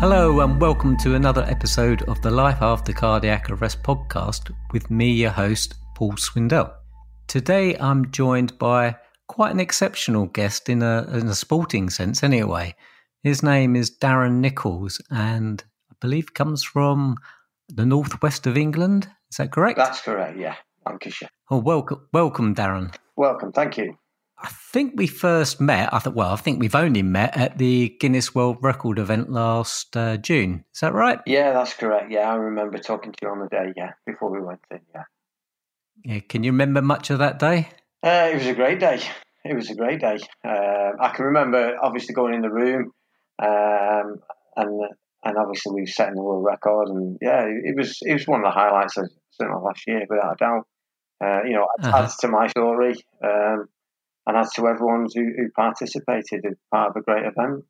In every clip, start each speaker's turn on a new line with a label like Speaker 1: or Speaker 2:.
Speaker 1: Hello, and welcome to another episode of the Life After Cardiac Arrest podcast with me, your host, Paul Swindell. Today, I'm joined by quite an exceptional guest in a, in a sporting sense, anyway. His name is Darren Nichols, and I believe comes from the northwest of England. Is that correct?
Speaker 2: That's correct, yeah. Lancashire.
Speaker 1: Oh, welcome, welcome, Darren.
Speaker 2: Welcome, thank you.
Speaker 1: I think we first met. I thought, well, I think we've only met at the Guinness World Record event last uh, June. Is that right?
Speaker 2: Yeah, that's correct. Yeah, I remember talking to you on the day. Yeah, before we went in. Yeah.
Speaker 1: Yeah. Can you remember much of that day?
Speaker 2: Uh, it was a great day. It was a great day. Uh, I can remember obviously going in the room, um, and and obviously we were setting the world record, and yeah, it was it was one of the highlights of certainly last year, without a doubt. Uh, you know, adds uh-huh. to my story. Um, and as to everyone who, who participated as part of a great event.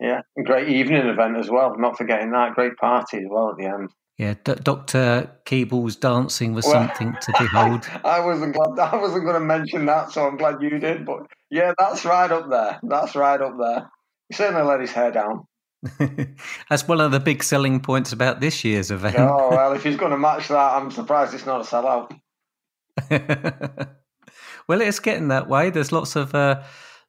Speaker 2: Yeah, a great evening event as well. Not forgetting that great party as well at the end.
Speaker 1: Yeah, D- Doctor Keeble's dancing was well, something to behold.
Speaker 2: I wasn't glad. I wasn't going to mention that, so I'm glad you did. But yeah, that's right up there. That's right up there. He certainly let his hair down.
Speaker 1: that's one of the big selling points about this year's event.
Speaker 2: Oh well, if he's going to match that, I'm surprised it's not a sellout.
Speaker 1: Well, it's getting that way. There's lots of uh,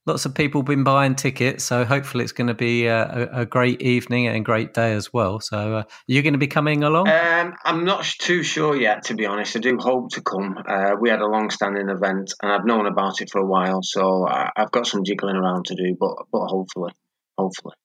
Speaker 1: lots of people been buying tickets, so hopefully it's going to be uh, a, a, great evening and great day as well. So uh, you're going to be coming along?
Speaker 2: Um, I'm not too sure yet, to be honest. I do hope to come. Uh, we had a long-standing event, and I've known about it for a while, so I, have got some jiggling around to do. But but hopefully, hopefully.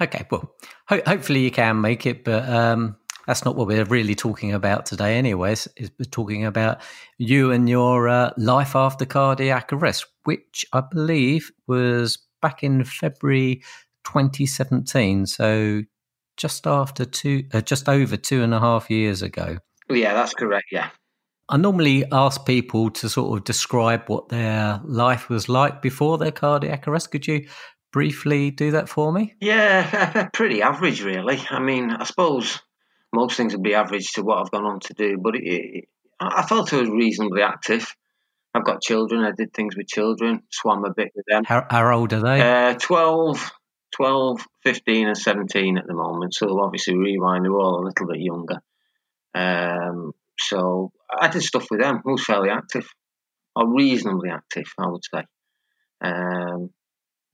Speaker 1: Okay, well, ho- hopefully you can make it, but um, that's not what we're really talking about today, anyways. Is we're talking about you and your uh, life after cardiac arrest, which I believe was back in February 2017. So just after two, uh, just over two and a half years ago.
Speaker 2: Yeah, that's correct. Yeah.
Speaker 1: I normally ask people to sort of describe what their life was like before their cardiac arrest. Could you briefly do that for me?
Speaker 2: Yeah, pretty average, really. I mean, I suppose most things would be average to what I've gone on to do. But it, it, I felt I was reasonably active. I've got children. I did things with children, swam a bit with them.
Speaker 1: How, how old are they?
Speaker 2: Uh, 12, 12, 15, and 17 at the moment. So obviously, rewind, they're all a little bit younger. Um, so I did stuff with them. I was fairly active, or reasonably active, I would say. Um,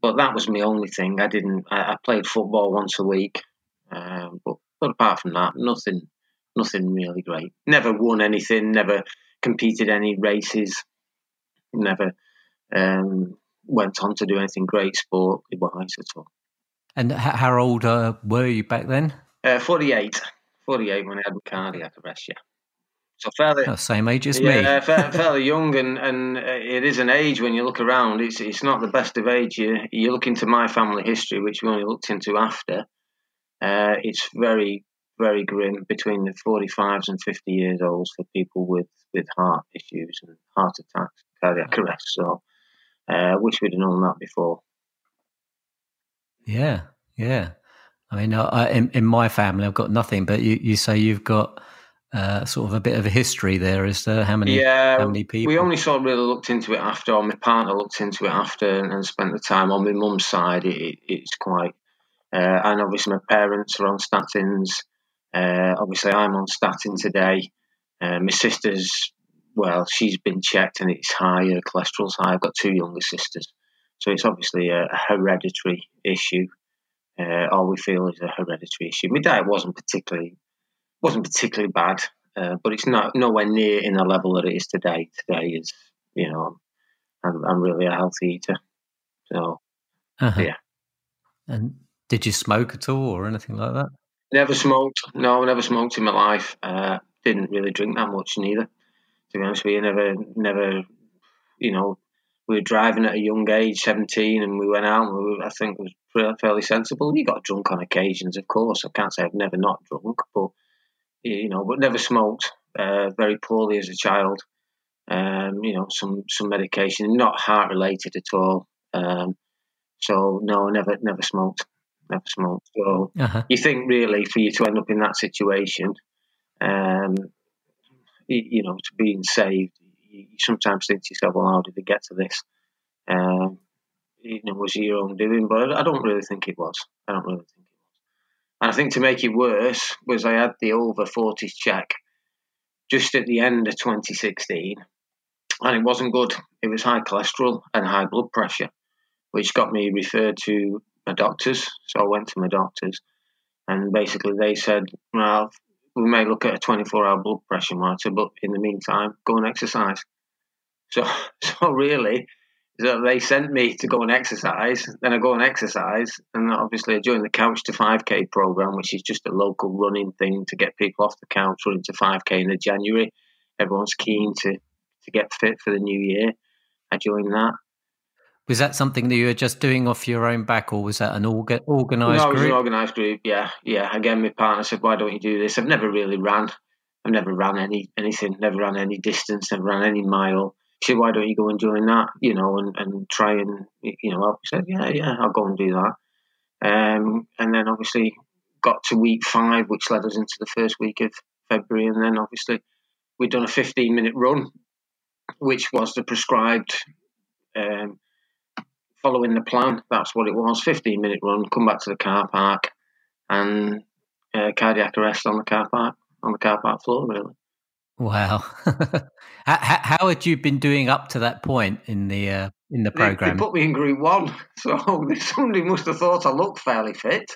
Speaker 2: but that was my only thing. I didn't. I, I played football once a week, um, but but apart from that, nothing, nothing really great. Never won anything. Never competed any races. Never um, went on to do anything great sport wise at all.
Speaker 1: And how old uh, were you back then?
Speaker 2: Uh, 48. 48 when I had my cardiac arrest, yeah. So fairly
Speaker 1: oh, same age as
Speaker 2: yeah,
Speaker 1: me.
Speaker 2: Yeah, fairly young, and, and uh, it is an age when you look around. It's it's not the best of age. You you look into my family history, which we only looked into after, uh, it's very, very grim between the 45s and 50 years olds for people with, with heart issues and heart attacks, cardiac arrest. So, uh, wish we'd have known that before.
Speaker 1: Yeah, yeah. I mean, I, in, in my family, I've got nothing, but you, you say you've got uh, sort of a bit of a history there. Is there how many?
Speaker 2: Yeah,
Speaker 1: how many people?
Speaker 2: We only sort of really looked into it after, or my partner looked into it after, and, and spent the time on my mum's side. It, it's quite uh, and obviously, my parents are on statins. Uh, obviously, I'm on statin today. Uh, my sister's, well, she's been checked and it's high, her cholesterol's high. I've got two younger sisters. So it's obviously a, a hereditary issue. Uh, all we feel is a hereditary issue. My diet wasn't particularly wasn't particularly bad, uh, but it's not nowhere near in the level that it is today. Today is, you know, I'm, I'm really a healthy eater. So, uh-huh. yeah.
Speaker 1: And did you smoke at all or anything like that?
Speaker 2: Never smoked. No, never smoked in my life. Uh, didn't really drink that much neither. To be honest with you, never, never. You know, we were driving at a young age, seventeen, and we went out. And we were, I think it was fairly sensible. We got drunk on occasions, of course. I can't say I've never not drunk, but you know, but never smoked. Uh, very poorly as a child. Um, you know, some some medication, not heart related at all. Um, so no, never never smoked never smoked. So uh-huh. you think really for you to end up in that situation, um, you know, to being saved, you sometimes think to yourself, well, how did they get to this? Um, you know, was it your own doing? But I don't really think it was. I don't really think it. And I think to make it worse was I had the over 40s check just at the end of 2016, and it wasn't good. It was high cholesterol and high blood pressure, which got me referred to my doctors. So I went to my doctors, and basically they said, well, we may look at a 24 hour blood pressure monitor, but in the meantime, go and exercise. So, so really, so they sent me to go and exercise. Then I go and exercise, and obviously I joined the Couch to 5K program, which is just a local running thing to get people off the couch running to 5K in the January. Everyone's keen to to get fit for the new year. I joined that.
Speaker 1: Was that something that you were just doing off your own back, or was that an orga- organised
Speaker 2: no,
Speaker 1: group?
Speaker 2: it was an organised group. Yeah, yeah. Again, my partner said, "Why don't you do this?" I've never really ran. I've never ran any anything. Never ran any distance. Never ran any mile. She said, "Why don't you go and join that?" You know, and, and try and you know. I said, "Yeah, yeah, I'll go and do that." Um, and then obviously got to week five, which led us into the first week of February, and then obviously we'd done a 15 minute run, which was the prescribed. Um, following the plan. That's what it was. 15 minute run, come back to the car park, and uh, cardiac arrest on the car park on the car park floor. Really.
Speaker 1: Wow. how, how, had you been doing up to that point in the uh, in the program?
Speaker 2: They, they, put me in Group One, so somebody must have thought I looked fairly fit.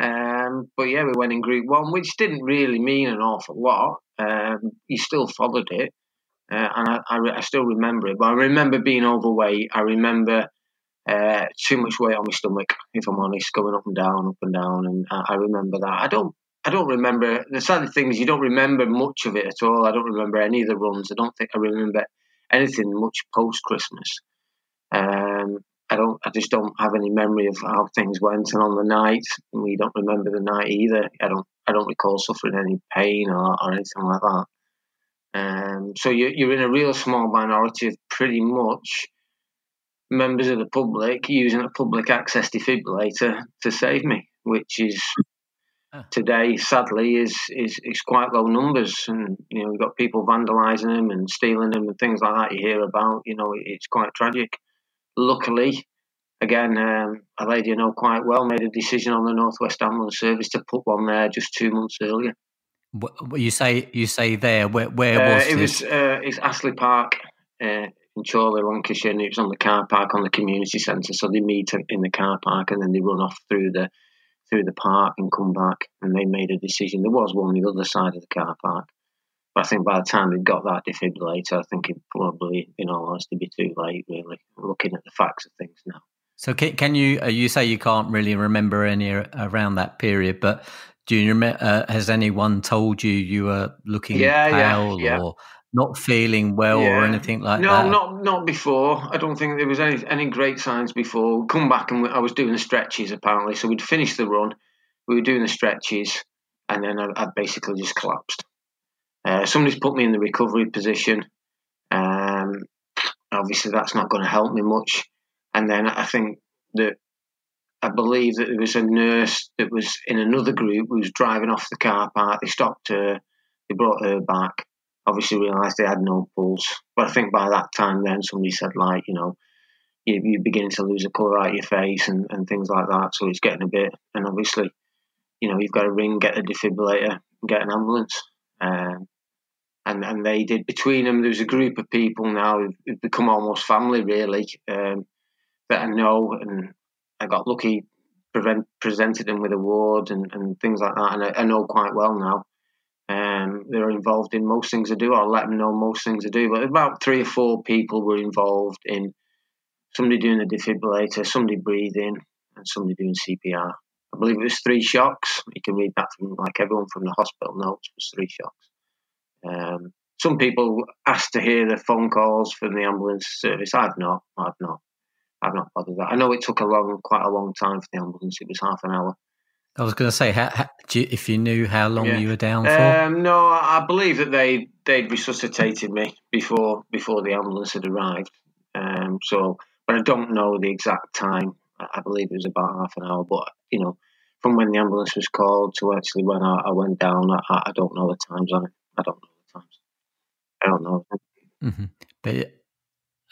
Speaker 2: Um, but yeah, we went in Group One, which didn't really mean an awful lot. Um, you still followed it, uh, and I, I, I, still remember it. But I remember being overweight. I remember uh, too much weight on my stomach, if I'm honest, going up and down, up and down, and I, I remember that. I don't, I don't remember. The sad thing is, you don't remember much of it at all. I don't remember any of the runs. I don't think I remember anything much post Christmas. Um, I don't. I just don't have any memory of how things went. And on the night, we don't remember the night either. I don't. I don't recall suffering any pain or, or anything like that. Um, so you're, you're in a real small minority of pretty much members of the public using a public access defibrillator to save me, which is today sadly is, is is quite low numbers, and you know we've got people vandalising them and stealing them and things like that. You hear about, you know, it's quite tragic. Luckily, again, um, a lady I know quite well made a decision on the Northwest Ambulance Service to put one there just two months earlier.
Speaker 1: What You say you say there where where was
Speaker 2: uh, it? Was uh, it's Astley Park. Uh, in Chorley, Lancashire, and it was on the car park on the community centre. So they meet in the car park and then they run off through the through the park and come back. And they made a decision. There was one on the other side of the car park, but I think by the time they got that defibrillator, I think it probably, in all honesty, be too late. Really, looking at the facts of things now.
Speaker 1: So can, can you? Uh, you say you can't really remember any around that period, but do you remember? Uh, has anyone told you you were looking
Speaker 2: yeah,
Speaker 1: pale
Speaker 2: yeah, yeah.
Speaker 1: or not feeling well yeah. or anything like
Speaker 2: no,
Speaker 1: that?
Speaker 2: No, not not before. I don't think there was any any great signs before. we Come back and I was doing the stretches apparently. So we'd finished the run, we were doing the stretches, and then I, I basically just collapsed. Uh, somebody's put me in the recovery position. Um, obviously, that's not going to help me much. And then I think that I believe that there was a nurse that was in another group who was driving off the car park. They stopped her, they brought her back, obviously realised they had no pulse. But I think by that time, then somebody said like, you know, you, you're beginning to lose the colour out of your face and, and things like that. So it's getting a bit, and obviously, you know, you've got to ring, get a defibrillator, get an ambulance. Um, and and they did between them. There's a group of people now who've become almost family, really, um, that I know, and I got lucky. Prevent, presented them with awards and, and things like that, and I, I know quite well now. Um, they're involved in most things I do. I'll let them know most things I do. But about three or four people were involved in somebody doing the defibrillator, somebody breathing, and somebody doing CPR. I believe it was three shocks. You can read that from like everyone from the hospital notes It was three shocks. Um, some people asked to hear the phone calls from the ambulance service. I've not. I've not. I've not bothered that. I know it took a long, quite a long time for the ambulance. It was half an hour.
Speaker 1: I was going to say, how, how, if you knew how long yeah. you were down for.
Speaker 2: Um, no, I believe that they they'd resuscitated me before before the ambulance had arrived. Um, so, but I don't know the exact time. I believe it was about half an hour. But you know, from when the ambulance was called to actually when I, I went down, I, I, don't know the times on it. I don't know the times. God knows.
Speaker 1: Mm-hmm. But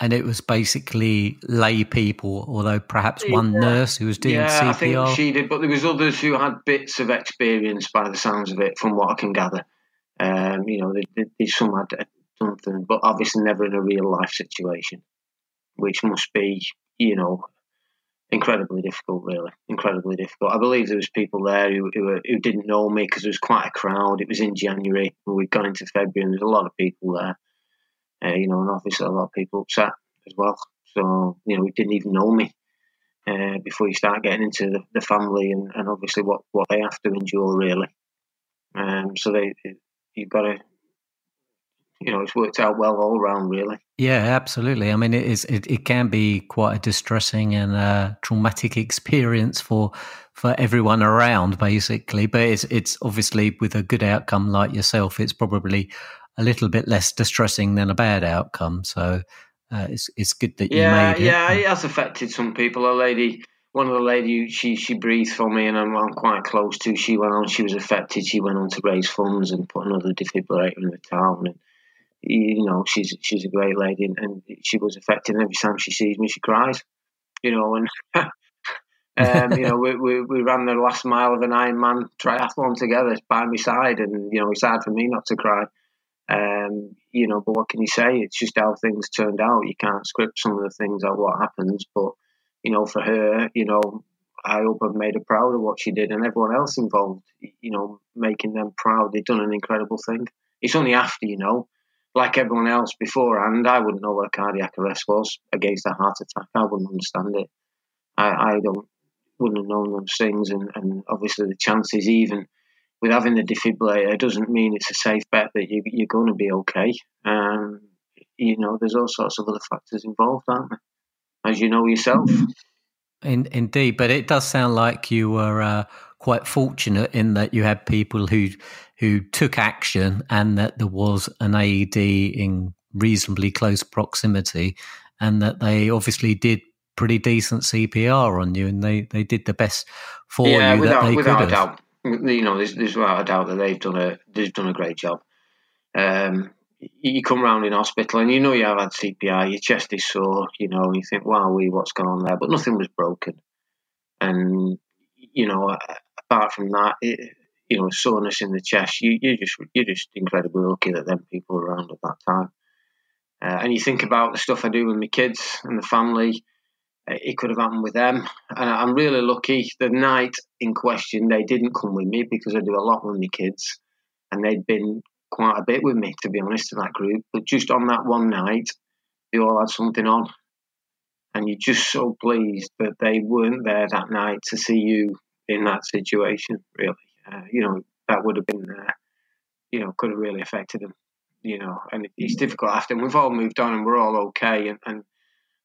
Speaker 1: and it was basically lay people, although perhaps one
Speaker 2: yeah.
Speaker 1: nurse who was doing
Speaker 2: yeah,
Speaker 1: CPR.
Speaker 2: I think she did, but there was others who had bits of experience by the sounds of it, from what I can gather. Um, you know, they, they, they some had something, but obviously never in a real life situation, which must be, you know, incredibly difficult. Really, incredibly difficult. I believe there was people there who who, who didn't know me because there was quite a crowd. It was in January, we'd gone into February, and there's a lot of people there. Uh, you know, and obviously a lot of people upset as well. So, you know, he didn't even know me uh, before you start getting into the, the family and, and obviously what, what they have to endure, really. Um, so they, you've got to, you know, it's worked out well all around, really.
Speaker 1: Yeah, absolutely. I mean, it is. It, it can be quite a distressing and uh, traumatic experience for for everyone around, basically. But it's it's obviously with a good outcome like yourself, it's probably a little bit less distressing than a bad outcome. So uh, it's it's good that you
Speaker 2: yeah,
Speaker 1: made it.
Speaker 2: Yeah, it has affected some people. A lady, one of the lady, she she breathed for me, and I'm, I'm quite close to. She went on. She was affected. She went on to raise funds and put another defibrillator in the town. And you know, she's she's a great lady, and, and she was affected. And every time she sees me, she cries. You know, and. um, you know, we, we, we ran the last mile of an Ironman triathlon together by my side, and you know, it's hard for me not to cry. Um, you know, but what can you say? It's just how things turned out. You can't script some of the things of what happens, but you know, for her, you know, I hope I've made her proud of what she did, and everyone else involved. You know, making them proud. They've done an incredible thing. It's only after, you know, like everyone else beforehand, I wouldn't know what a cardiac arrest was against a heart attack. I wouldn't understand it. I, I don't wouldn't have known those things, and, and obviously the chances even with having the defibrillator doesn't mean it's a safe bet that you, you're going to be okay. Um, you know, there's all sorts of other factors involved, aren't there? As you know yourself.
Speaker 1: In, indeed, but it does sound like you were uh, quite fortunate in that you had people who who took action and that there was an AED in reasonably close proximity, and that they obviously did pretty decent CPR on you, and they, they did the best for
Speaker 2: yeah,
Speaker 1: you
Speaker 2: without,
Speaker 1: that they
Speaker 2: without
Speaker 1: could
Speaker 2: a doubt. You know, there's, there's without a doubt that they've done a they've done a great job. Um, you come round in hospital and you know you have had CPR, your chest is sore, you know, you think, wow, we what's going on there? But nothing was broken. And, you know, apart from that, it, you know, soreness in the chest, you, you just, you're just incredibly lucky that them people were around at that time. Uh, and you think about the stuff I do with my kids and the family, it could have happened with them. And I'm really lucky. The night in question, they didn't come with me because I do a lot with my kids, and they'd been quite a bit with me, to be honest, in that group. But just on that one night, they all had something on, and you're just so pleased that they weren't there that night to see you in that situation. Really, uh, you know, that would have been, uh, you know, could have really affected them. You know, and it's difficult after. And we've all moved on, and we're all okay, and, and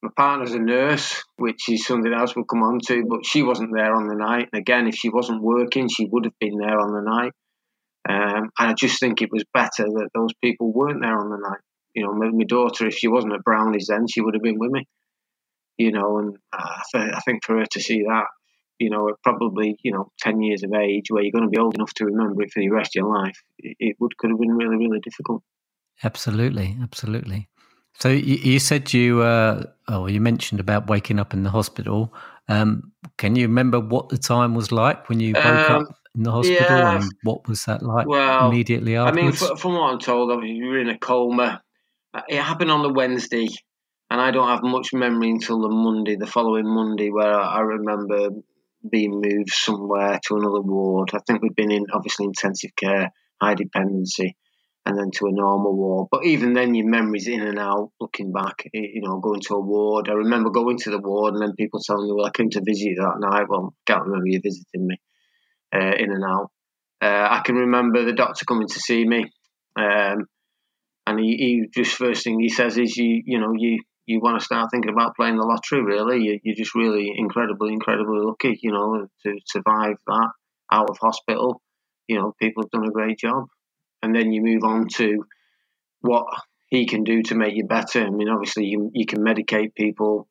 Speaker 2: my partner's a nurse, which is something else we'll come on to, but she wasn't there on the night. And again, if she wasn't working, she would have been there on the night. Um, and I just think it was better that those people weren't there on the night. You know, my, my, daughter, if she wasn't at Brownies then, she would have been with me. You know, and I, th- I think for her to see that, you know, probably, you know, 10 years of age, where you're going to be old enough to remember it for the rest of your life, it, it would could have been really, really difficult.
Speaker 1: Absolutely, absolutely. So you, you said you, uh, oh, you mentioned about waking up in the hospital. Um, can you remember what the time was like when you woke um, up in the hospital, yeah. and what was that like well, immediately afterwards?
Speaker 2: I mean, from what I'm told, you were in a coma. Uh, it happened on the Wednesday, and I don't have much memory until the Monday, the following Monday, where I remember being moved somewhere to another ward. I think we'd been in obviously intensive care, high dependency and then to a normal ward. But even then, your memories in and out, looking back, you know, going to a ward. I remember going to the ward and then people telling me, well, I came to visit you that night. Well, can't remember you visiting me uh, in and out. Uh, I can remember the doctor coming to see me. Um, and he, he, just first thing he says is, you, you know, you, you want to start thinking about playing the lottery, really. You, you're just really incredibly, incredibly lucky, you know, to survive that out of hospital. You know, people have done a great job and then you move on to what he can do to make you better. I mean, obviously, you, you can medicate people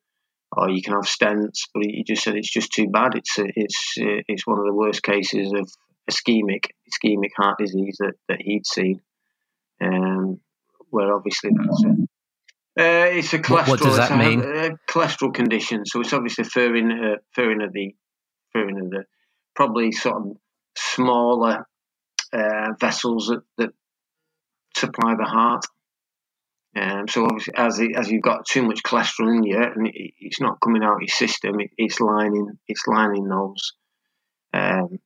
Speaker 2: or you can have stents, but he just said it's just too bad. It's it's it's one of the worst cases of ischemic ischemic heart disease that, that he'd seen, um, where obviously that's a, uh, it's a cholesterol.
Speaker 1: What, does that mean?
Speaker 2: Cholesterol condition. So it's obviously furring, uh, furring of the, furring of the, probably sort of smaller uh, vessels that, that supply the heart. Um, so obviously, as it, as you've got too much cholesterol in you and it, it's not coming out of your system, it, it's lining it's lining those um,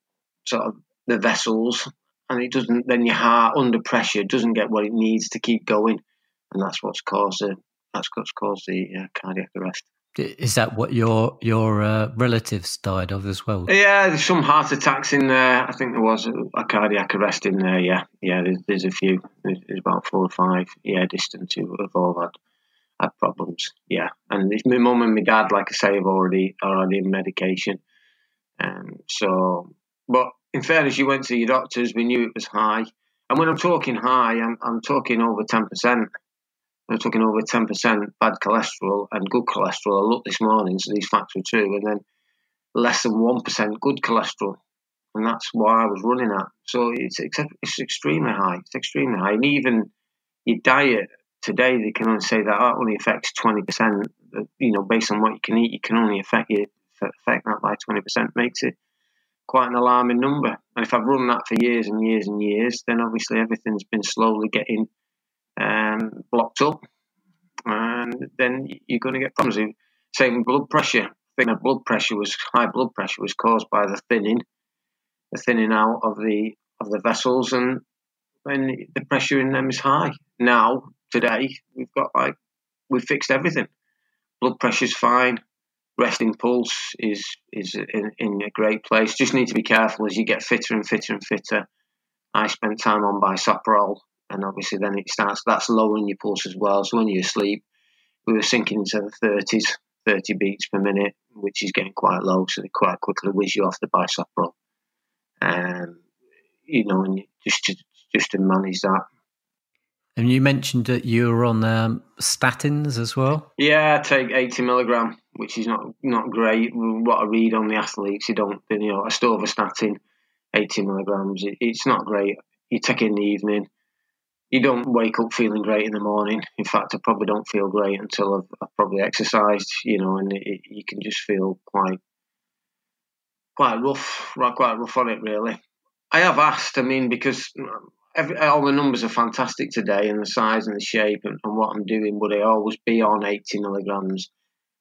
Speaker 2: sort of the vessels, and it doesn't. Then your heart under pressure doesn't get what it needs to keep going, and that's what's caused the that's what's caused the uh, cardiac arrest.
Speaker 1: Is that what your your uh, relatives died of as well?
Speaker 2: Yeah, there's some heart attacks in there. I think there was a, a cardiac arrest in there. Yeah, yeah. There's, there's a few. There's, about four or five. Yeah, distant who have all had had problems. Yeah, and my mum and my dad, like I say, have already already in medication. Um, so, but in fairness, you went to your doctors. We knew it was high, and when I'm talking high, I'm I'm talking over ten percent. I'm talking over 10% bad cholesterol and good cholesterol. I looked this morning, so these facts were true, and then less than 1% good cholesterol. And that's why I was running at. So it's, it's extremely high. It's extremely high. And even your diet today, they can only say that that only affects 20%. You know, based on what you can eat, you can only affect you affect that by 20%. Makes it quite an alarming number. And if I've run that for years and years and years, then obviously everything's been slowly getting um, blocked up, and then you're going to get problems. Same blood pressure. I think blood pressure was high. Blood pressure was caused by the thinning, the thinning out of the of the vessels, and when the pressure in them is high. Now today we've got like we've fixed everything. Blood pressure's fine. Resting pulse is is in, in a great place. Just need to be careful as you get fitter and fitter and fitter. I spent time on bisoprolol and obviously then it starts that's lowering your pulse as well. So when you're asleep, we were sinking into the thirties, thirty beats per minute, which is getting quite low. So they quite quickly whiz you off the bisoprolol, um, you know, and just to, just to manage that.
Speaker 1: And you mentioned that you were on um, statins as well.
Speaker 2: Yeah, I take eighty milligram, which is not not great. What I read on the athletes, you don't, you know, atorvastatin, eighty milligrams. It, it's not great. You take it in the evening you don't wake up feeling great in the morning. In fact, I probably don't feel great until I've, I've probably exercised, you know, and it, you can just feel quite, quite rough, quite rough on it, really. I have asked, I mean, because every, all the numbers are fantastic today and the size and the shape and, and what I'm doing, would I always be on 80 milligrams?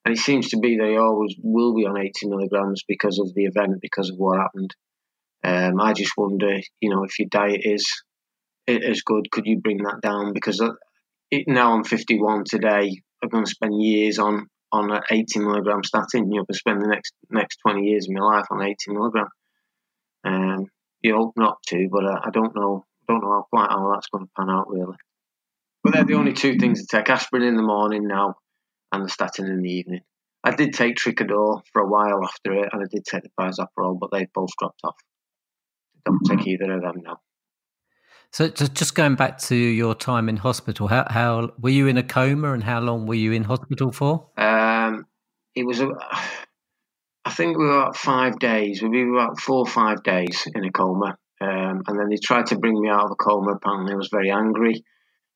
Speaker 2: And it seems to be they always will be on 80 milligrams because of the event, because of what happened. Um, I just wonder, you know, if your diet is as good, could you bring that down? Because it, now I'm 51 today, I'm going to spend years on on an 80 milligram statin. You're going to spend the next next 20 years of my life on 80 milligram. Um, you hope not to, but uh, I don't know. Don't know how quite how that's going to pan out really. But they're the only two things to take: aspirin in the morning now, and the statin in the evening. I did take Tricador for a while after it, and I did take the bisoprolol, but they both dropped off. I don't take either of them now.
Speaker 1: So, just going back to your time in hospital, how, how were you in a coma, and how long were you in hospital for?
Speaker 2: Um, it was, a, I think we were about five days. We were about four or five days in a coma, um, and then they tried to bring me out of a coma. Apparently, I was very angry,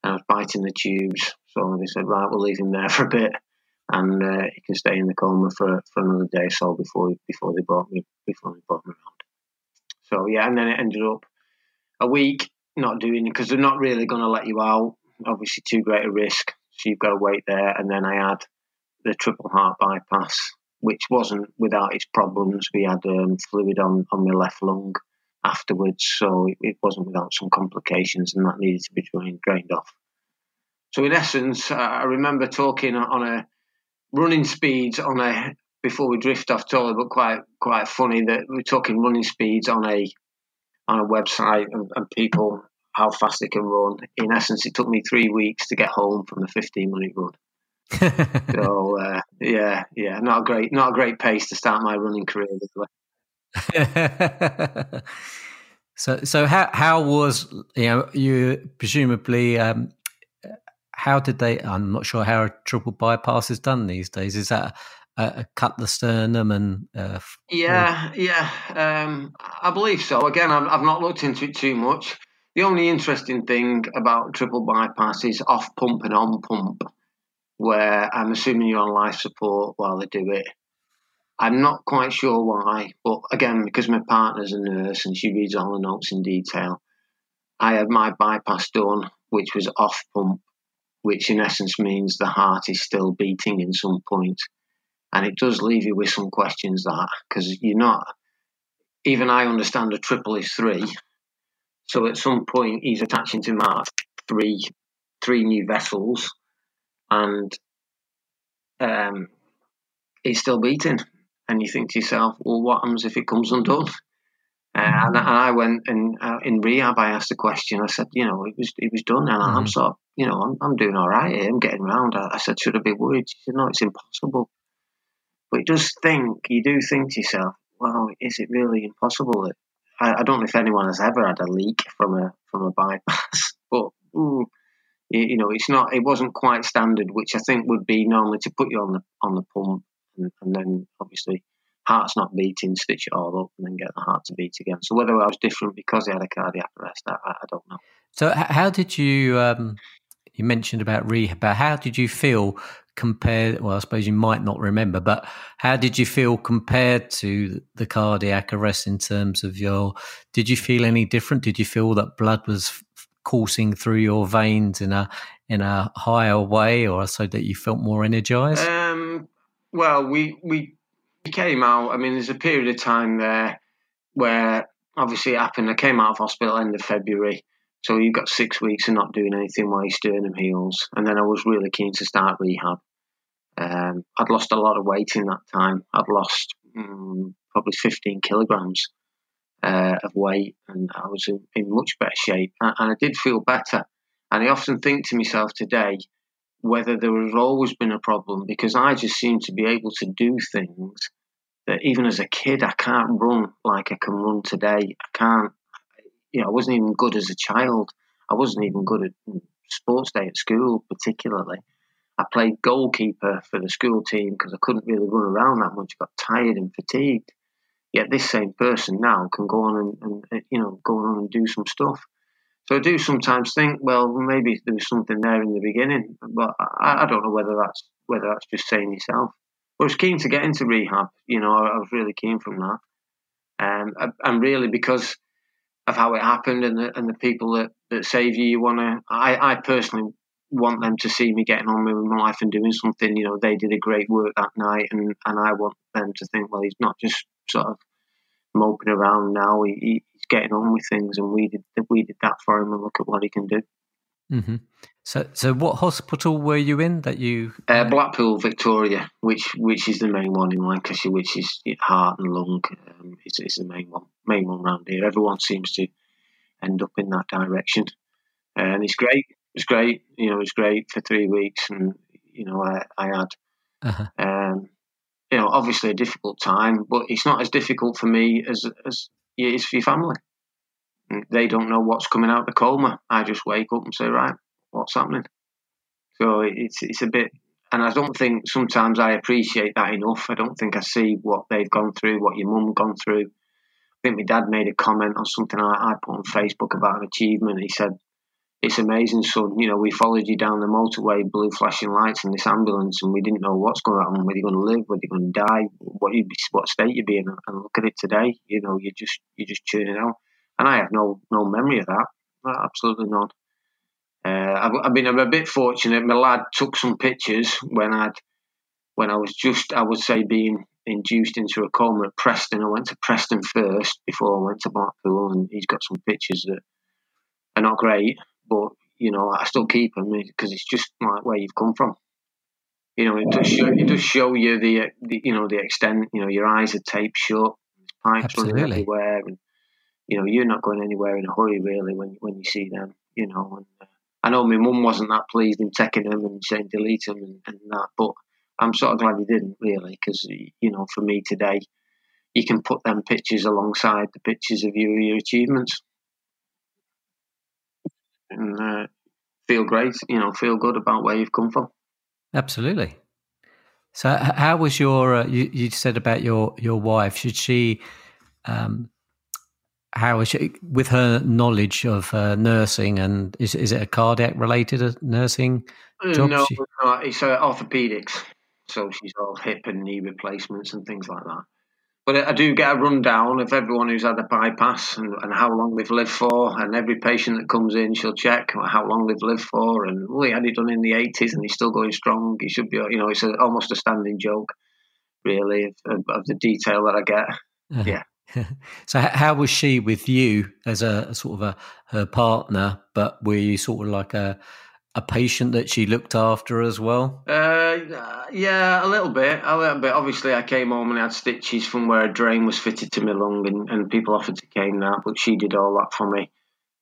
Speaker 2: and I was biting the tubes. So they said, "Right, we'll leave him there for a bit, and uh, he can stay in the coma for, for another day or so before before they brought me before they brought me around." So yeah, and then it ended up a week not doing because they're not really going to let you out. Obviously, too great a risk, so you've got to wait there. And then I had the triple heart bypass, which wasn't without its problems. We had um, fluid on on my left lung afterwards, so it, it, wasn't without some complications, and that needed to be drained, drained off. So, in essence, I remember talking on a running speeds on a before we drift off totally, but quite quite funny that we're talking running speeds on a on a website and, and people how fast they can run. In essence, it took me three weeks to get home from the 15 minute run. so uh, yeah, yeah, not a great, not a great pace to start my running career.
Speaker 1: so, so how how was you know you presumably um, how did they? I'm not sure how a triple bypass is done these days. Is that uh, cut the sternum and uh,
Speaker 2: yeah, yeah, um, I believe so. Again, I've, I've not looked into it too much. the only interesting thing about triple bypass is off pump and on pump, where I'm assuming you're on life support while they do it. I'm not quite sure why, but again, because my partner's a nurse and she reads all the notes in detail, I had my bypass done, which was off pump, which in essence means the heart is still beating in some point. And it does leave you with some questions that, because you're not, even I understand a triple is three. So at some point, he's attaching to my three, three new vessels, and um, it's still beating. And you think to yourself, well, what happens if it comes undone? Uh, and, and, I went and uh, in rehab, I asked the question. I said, you know, it was it was done, and mm-hmm. I'm sort of, you know, I'm, I'm doing all right here. I'm getting around. I, I said, should I be worried? She said, no, it's impossible. But you just think, you do think to yourself, well, is it really impossible? I, I don't know if anyone has ever had a leak from a from a bypass, but ooh, you, you, know, it's not. It wasn't quite standard, which I think would be normally to put you on the on the pump, and, and then obviously heart's not beating, stitch it all up, and then get the heart to beat again. So whether I was different because I had a cardiac arrest, I, I don't know.
Speaker 1: So how did you? Um, you mentioned about rehab. How did you feel compared? Well, I suppose you might not remember, but how did you feel compared to the cardiac arrest in terms of your? Did you feel any different? Did you feel that blood was coursing through your veins in a in a higher way, or so that you felt more energized?
Speaker 2: Um, well, we we came out. I mean, there's a period of time there where obviously it happened. I came out of hospital end of February. So you've got six weeks of not doing anything while your sternum heals. And then I was really keen to start rehab. Um, I'd lost a lot of weight in that time. I'd lost um, probably 15 kilograms uh, of weight and I was in, in much better shape. And, and I did feel better. And I often think to myself today whether there has always been a problem because I just seem to be able to do things that even as a kid I can't run like I can run today. I can't you know, I wasn't even good as a child. I wasn't even good at sports day at school, particularly. I played goalkeeper for the school team because I couldn't really run around that much. I got tired and fatigued. Yet this same person now can go on and, and uh, you know go on and do some stuff. So I do sometimes think, well, maybe there was something there in the beginning, but I, I don't know whether that's whether that's just saying yourself. I was keen to get into rehab. You know, I, I was really keen from that, um, and really because of how it happened and the and the people that, that save you. You want to. I, I personally want them to see me getting on with my life and doing something. You know, they did a great work that night, and and I want them to think, well, he's not just sort of moping around now. He, he's getting on with things, and we did we did that for him, and look at what he can do.
Speaker 1: Mm-hmm. So, so what hospital were you in that you?
Speaker 2: Uh, Blackpool, Victoria, which which is the main one in Lancashire, which is heart and lung. Um, is, is the main one, main one around here. Everyone seems to end up in that direction, and it's great. It's great. You know, it's great for three weeks, and you know, I I had, uh-huh. um, you know, obviously a difficult time, but it's not as difficult for me as as it is for your family. They don't know what's coming out of the coma. I just wake up and say, right, what's happening? So it's it's a bit, and I don't think sometimes I appreciate that enough. I don't think I see what they've gone through, what your mum gone through. I think my dad made a comment on something I, I put on Facebook about an achievement. He said, "It's amazing, son. You know, we followed you down the motorway, blue flashing lights and this ambulance, and we didn't know what's going happen, whether you're going to live, whether you're going to die, what you what state you'd be in. And look at it today. You know, you just you just churning out." And I have no no memory of that. Absolutely not. Uh, I've, I've, been a bit fortunate. My lad took some pictures when I'd when I was just I would say being induced into a coma at Preston. I went to Preston first before I went to Blackpool, and he's got some pictures that are not great, but you know I still keep them because it's just like where you've come from. You know, it does show, it does show you the, the you know the extent. You know, your eyes are taped shut, pipes Absolutely. running everywhere, and you know, you're not going anywhere in a hurry really when when you see them. You know, and uh, I know my mum wasn't that pleased in taking them and saying delete them and, and that, but I'm sort of glad he didn't really because you know, for me today, you can put them pictures alongside the pictures of your your achievements and uh, feel great. You know, feel good about where you've come from.
Speaker 1: Absolutely. So, how was your? Uh, you, you said about your your wife. Should she um, how is she with her knowledge of uh, nursing and is is it a cardiac related uh, nursing uh, job?
Speaker 2: No, no it's uh, orthopedics. So she's all hip and knee replacements and things like that. But I do get a rundown of everyone who's had a bypass and, and how long they've lived for. And every patient that comes in, she'll check how long they've lived for. And well, he had it done in the 80s and he's still going strong. He should be, you know, it's a, almost a standing joke, really, of, of the detail that I get. Uh-huh. Yeah.
Speaker 1: so how was she with you as a, a, sort of a her partner but were you sort of like a a patient that she looked after as well?
Speaker 2: Uh, yeah a little bit a little bit. Obviously i came home and I had stitches from where a drain was fitted to my lung and, and people offered to cane that but she did all that for me.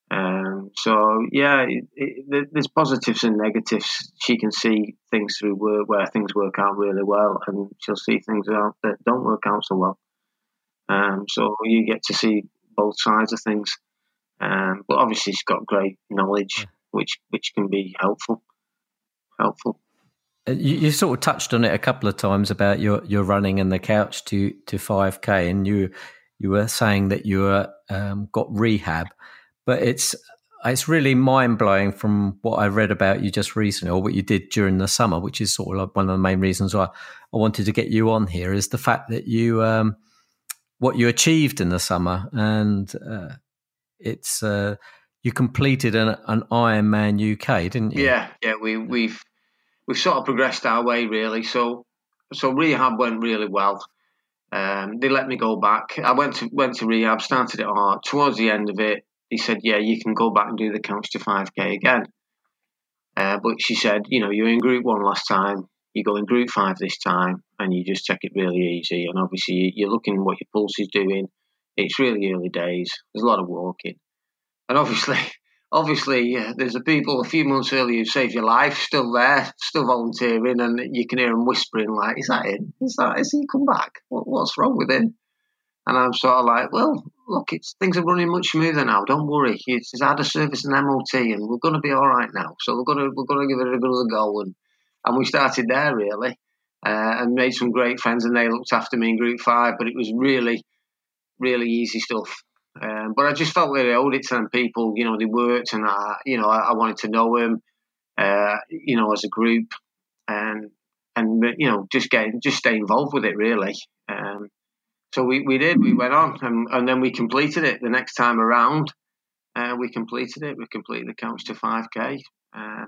Speaker 2: Um, so yeah it, it, there's positives and negatives. She can see things through work where things work out really well and she'll see things out that don't work out so well um, so you get to see both sides of things. Um, but obviously, she's got great knowledge, which which can be helpful. Helpful.
Speaker 1: Uh, you, you, sort of touched on it a couple of times about your, your running and the couch to to five k, and you you were saying that you were um, got rehab, but it's it's really mind blowing from what I read about you just recently, or what you did during the summer, which is sort of like one of the main reasons why I wanted to get you on here. Is the fact that you um, what you achieved in the summer, and uh, it's uh, you completed an, an Ironman UK, didn't you?
Speaker 2: Yeah, yeah. We we've we've sort of progressed our way really. So so rehab went really well. Um, they let me go back. I went to went to rehab, started it hard. Towards the end of it, he said, "Yeah, you can go back and do the couch to 5k again." Uh, but she said, "You know, you're in Group One last time you go in group five this time and you just take it really easy. And obviously, you're looking what your pulse is doing. It's really early days. There's a lot of walking. And obviously, obviously, there's the people a few months earlier who saved your life still there, still volunteering, and you can hear them whispering, like, Is that him? Is that, is he come back? What, what's wrong with him? And I'm sort of like, Well, look, it's things are running much smoother now. Don't worry. It's, it's had a service and MOT, and we're going to be all right now. So we're going to we're going to give it another go and and we started there really, uh, and made some great friends, and they looked after me in Group Five. But it was really, really easy stuff. Um, but I just felt really owed it to them people. You know, they worked, and I, you know, I, I wanted to know them. Uh, you know, as a group, and and you know, just get just stay involved with it really. Um, so we, we did. We went on, and, and then we completed it the next time around. Uh, we completed it. We completed the couch to 5k. Uh,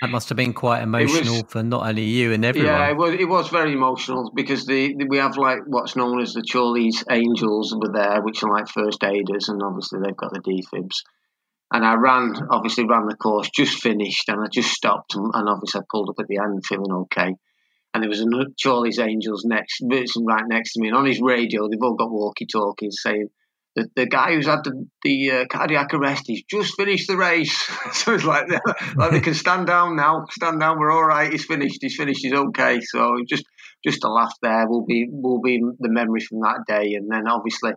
Speaker 1: that must have been quite emotional was, for not only you and everyone.
Speaker 2: Yeah, it was. It was very emotional because the, the, we have like what's known as the Chorley's Angels were there, which are like first aiders, and obviously they've got the defibs. And I ran, obviously ran the course, just finished, and I just stopped, and, and obviously I pulled up at the end, feeling okay. And there was a Chorley's Angels next, right next to me, and on his radio, they've all got walkie talkies saying the, the guy who's had the, the uh, cardiac arrest, he's just finished the race. so it's like, like they can stand down now, stand down. We're all right. He's finished. He's finished. He's okay. So just just a laugh there will be will be the memory from that day. And then obviously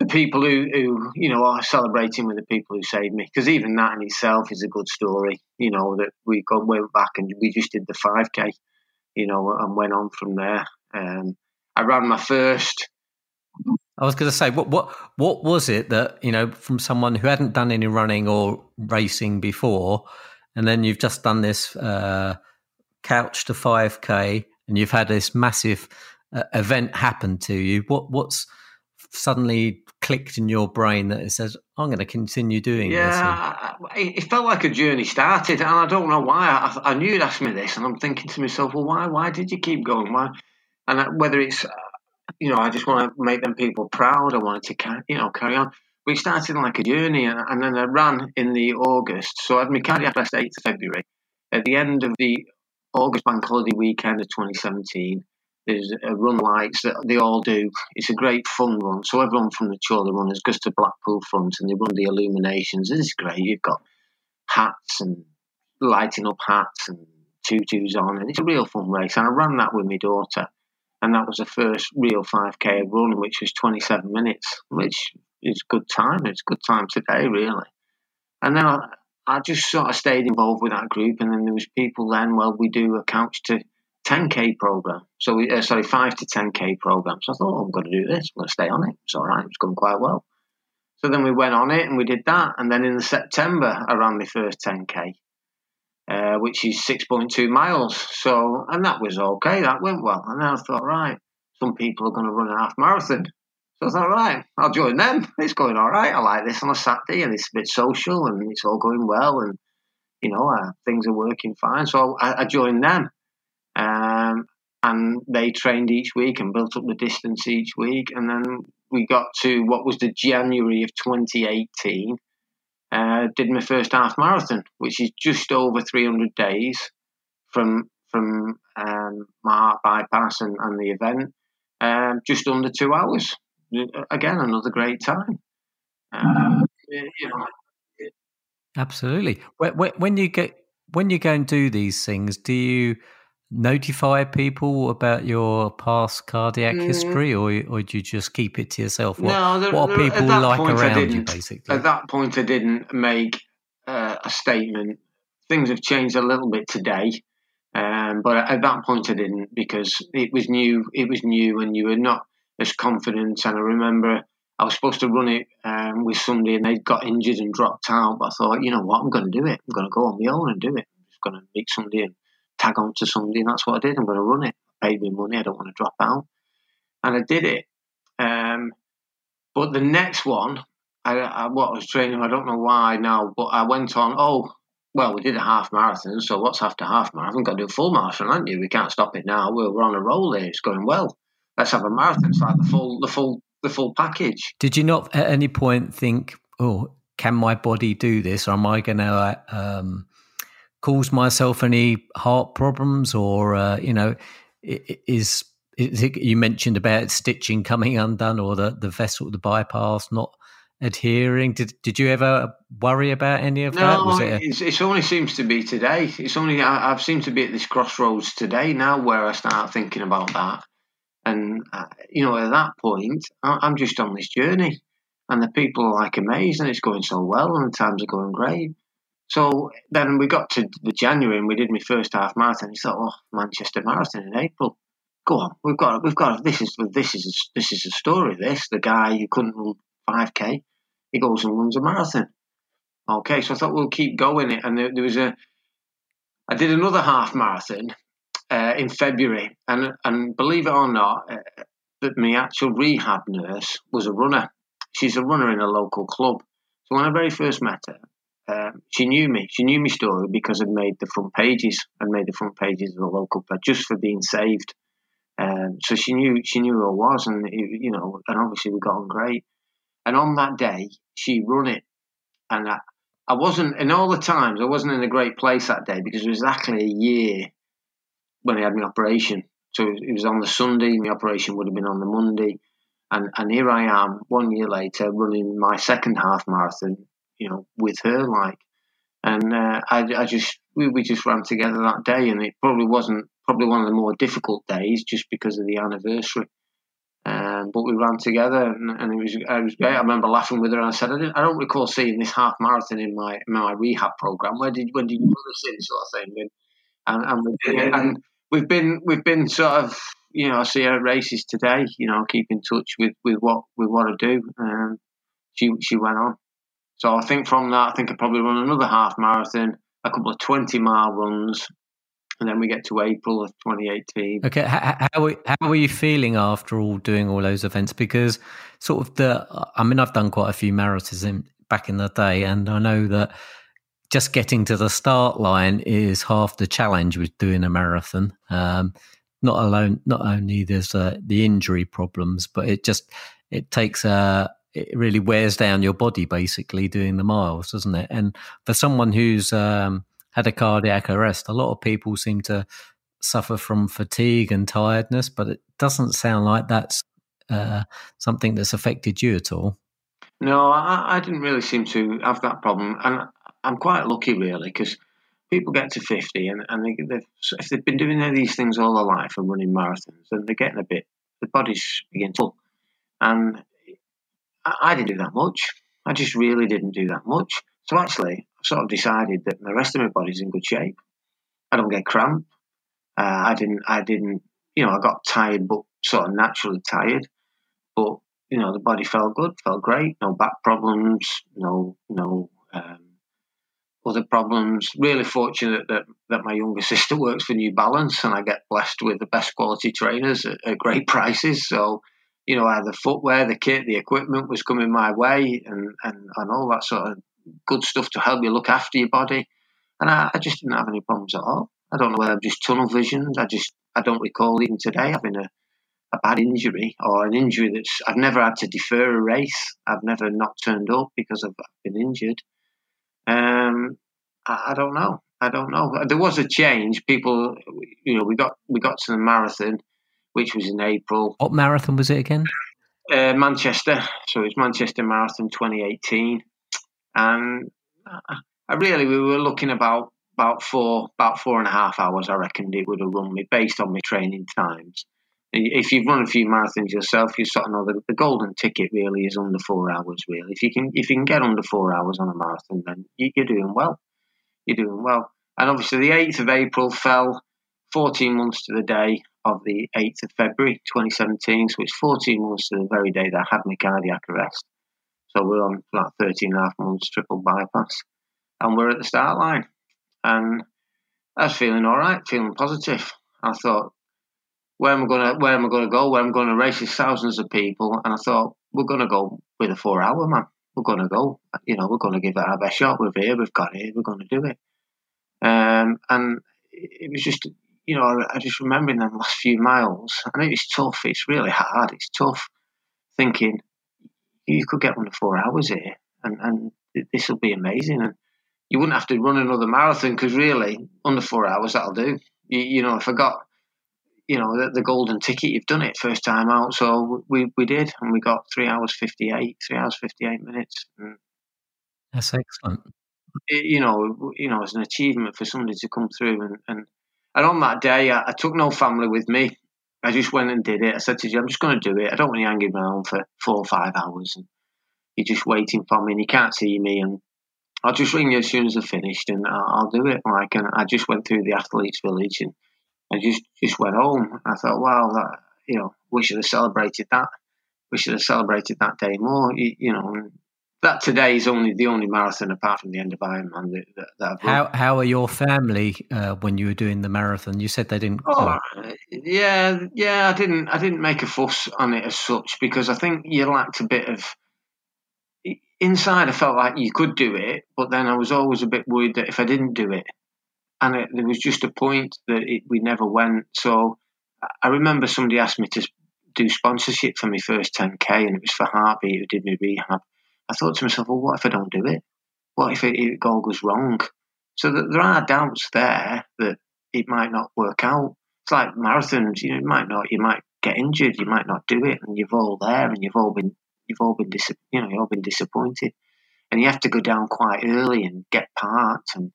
Speaker 2: the people who, who you know are celebrating with the people who saved me because even that in itself is a good story. You know that we got went back and we just did the five k, you know, and went on from there. Um, I ran my first
Speaker 1: I was going to say, what what what was it that you know from someone who hadn't done any running or racing before, and then you've just done this uh, couch to five k, and you've had this massive uh, event happen to you. What what's suddenly clicked in your brain that it says, "I'm going to continue doing
Speaker 2: yeah,
Speaker 1: this"?
Speaker 2: Yeah, it felt like a journey started, and I don't know why. I, I knew you'd ask me this, and I'm thinking to myself, "Well, why? Why did you keep going? Why?" And whether it's you know, I just want to make them people proud. I wanted to, carry, you know, carry on. We started like a journey, and, and then I ran in the August. So I had my cardiac arrest 8th of February. At the end of the August bank holiday weekend of 2017, there's a run lights that they all do. It's a great fun run. So everyone from the Chorley runners goes to Blackpool front and they run the illuminations. Is great. You've got hats and lighting up hats and tutus on, and it's a real fun race. And I ran that with my daughter and that was the first real 5k run, which was 27 minutes, which is good time. It's good time today, really. And then I, I just sort of stayed involved with that group, and then there was people. Then, well, we do a couch to 10k program. So we, uh, sorry, five to 10k program. So I thought, oh, I'm going to do this. I'm going to stay on it. It's all right. It's going quite well. So then we went on it and we did that. And then in September, I ran my first 10K, uh, which is 6.2 miles. So, and that was okay. That went well. And then I thought, right, some people are going to run a half marathon. So I thought, right, I'll join them. It's going all right. I like this on a Saturday and it's a bit social and it's all going well. And, you know, uh, things are working fine. So I, I joined them. Um, and they trained each week and built up the distance each week. And then we got to what was the January of 2018. Uh, did my first half marathon, which is just over 300 days from from um, my heart bypass and, and the event, um, just under two hours. Again, another great time. Um, you know,
Speaker 1: Absolutely. When you get when you go and do these things, do you notify people about your past cardiac mm. history, or or do you just keep it to yourself? What,
Speaker 2: no,
Speaker 1: there, what are people like around you, basically?
Speaker 2: At that point, I didn't make uh, a statement. Things have changed a little bit today, um, but at that point, I didn't because it was new. It was new, and you were not as confident. And I remember I was supposed to run it um, with somebody, and they got injured and dropped out. But I thought, you know what, I'm going to do it. I'm going to go on my own and do it. I'm just going to meet somebody and tag on to somebody, and that's what I did. I'm going to run it. I paid me money. I don't want to drop out, and I did it. Um, but the next one, I, I, what I was training, I don't know why now, but I went on. Oh, well, we did a half marathon, so what's after half marathon? Got to do a full marathon, aren't you? We can't stop it now. We're, we're on a roll here. It's going well. Let's have a marathon. It's like the full, the full, the full package.
Speaker 1: Did you not at any point think, oh, can my body do this, or am I going to um, cause myself any heart problems or uh, you know is, is it, you mentioned about stitching coming undone or the, the vessel the bypass not adhering. Did did you ever worry about any of
Speaker 2: no,
Speaker 1: that?
Speaker 2: Was it, a... it's, it's only seems to be today. It's only I, have seemed to be at this crossroads today now where i start thinking about that. And uh, you know at that point i'm just on this journey and the people are like amazed and it's going so well and the times are going great so then we got to the January and we did my first half marathon. He thought, oh, Manchester Marathon in April. Go on, we've got, we've got. This is this is this is a story. This the guy who couldn't run five k, he goes and runs a marathon. Okay, so I thought we'll keep going it. And there, there was a, I did another half marathon uh, in February, and and believe it or not, uh, that my actual rehab nurse was a runner. She's a runner in a local club. So when I very first met her, um, she knew me. She knew my story because I'd made the front pages. I'd made the front pages of the local paper just for being saved. Um, so she knew she knew who I was, and you know, and obviously we got on great. And on that day, she run it, and I, I wasn't. In all the times, I wasn't in a great place that day because it was exactly a year when I had my operation. So it was on the Sunday. My operation would have been on the Monday, and and here I am, one year later, running my second half marathon you know, with her, like. And uh, I, I just, we, we just ran together that day, and it probably wasn't probably one of the more difficult days just because of the anniversary. Um, but we ran together, and, and, it was it was great. I remember laughing with her, and I said, I, I don't recall seeing this half marathon in my in my rehab program. Where did when did you put this in, sort of thing? And, and, we, and we've been we've been sort of you know I see her at races today. You know, keep in touch with, with what with what I do. Um, she she went on. So I think from that, I think I probably run another half marathon, a couple of 20 mile runs, and then we get to April of 2018.
Speaker 1: Okay, how, how, you feeling after all doing all those events? Because sort of the, I mean, I've done quite a few marathons in, back in the day, and I know that just getting to the start line is half the challenge with doing a marathon. Um, not alone, not only there's uh, the injury problems, but it just it takes a it really wears down your body basically doing the miles, doesn't it? And for someone who's um, had a cardiac arrest, a lot of people seem to suffer from fatigue and tiredness, but it doesn't sound like that's uh, something that's affected you at all.
Speaker 2: No, I, I, didn't really seem to have that problem, and I'm quite lucky really because people get to 50 and, and they, they've, if they've been doing these things all their life and running marathons, then they're getting a bit, the body's beginning to, and I didn't do that much. I just really didn't do that much. So actually, I sort of decided that the rest of my body's in good shape. I don't get cramp. Uh, I didn't. I didn't. You know, I got tired, but sort of naturally tired. But you know, the body felt good, felt great, no back problems, no, no um, other problems. Really fortunate that, that my younger sister works for New Balance and I get blessed with the best quality trainers at, at great prices. So, you know, the footwear, the kit, the equipment was coming my way and, and, and all that sort of good stuff to help you look after your body. And I, I just didn't have any problems at all. I don't know whether I'm just tunnel visioned. I just, I don't recall even today having a, a bad injury or an injury that's I've never had to defer a race. I've never not turned up because I've been injured. Um, I, I, don't know. I don't know. There was a change. People, you know, we got we got to the marathon, which was in April.
Speaker 1: What marathon was it again?
Speaker 2: Uh, Manchester. So it's Manchester Marathon 2018, and I really we were looking about about four about four and a half hours. I reckoned it would have run me based on my training times if you've run a few marathons yourself, you sort of know the, the golden ticket really is under four hours. Really, if you can if you can get under four hours on a marathon, then you, you're doing well. You're doing well. And obviously, the eighth of April fell 14 months to the day of the 8th of February 2017. So it's 14 months to the very day that I had my cardiac arrest. So we're on like 13 and a half months triple bypass. And we're at the start line. And I was feeling all right, feeling positive. I thought, where am I going to where am I going to go? Where am going to race with thousands of people, and I thought we're going to go with a four hour man. We're going to go. You know, we're going to give it our best shot. We're here. We've got it. We're going to do it. Um, and it was just, you know, I, just remember in the last few miles, I know it's tough. It's really hard. It's tough thinking you could get under four hours here, and and this will be amazing. And you wouldn't have to run another marathon because really under four hours that'll do. You, you know, if I got you know, the, the, golden ticket. You've done it first time out, so we we did, and we got three hours fifty eight, three hours fifty eight minutes. And
Speaker 1: That's excellent.
Speaker 2: It, you know, you know, it's an achievement for somebody to come through, and and, and on that day, I, I, took no family with me. I just went and did it. I said to you, I'm just going to do it. I don't want you hanging around for four or five hours, and you're just waiting for me, and you can't see me, and I'll just ring you as soon as I've finished, and I'll, I'll do it. Like, and I just went through the athletes' village and I just just went home. I thought, wow, that you know, we should have celebrated that. We should have celebrated that day more. You, you know, that today is only the only marathon apart from the end of Ironman that, that, that I've
Speaker 1: How how are your family uh, when you were doing the marathon? You said they didn't.
Speaker 2: Oh, yeah, yeah. I didn't. I didn't make a fuss on it as such because I think you lacked a bit of. Inside, I felt like you could do it, but then I was always a bit worried that if I didn't do it, and it, there was just a point that it, we never went. So I remember somebody asked me to do sponsorship for my first 10k, and it was for Heartbeat who did my rehab. I thought to myself, well, what if I don't do it? What if it, it all goes wrong? So that there are doubts there that it might not work out. It's like marathons, you know, you might not, you might get injured, you might not do it, and you've all there, and you've all been, you've all been, dis- you know, you've all been disappointed, and you have to go down quite early and get parked and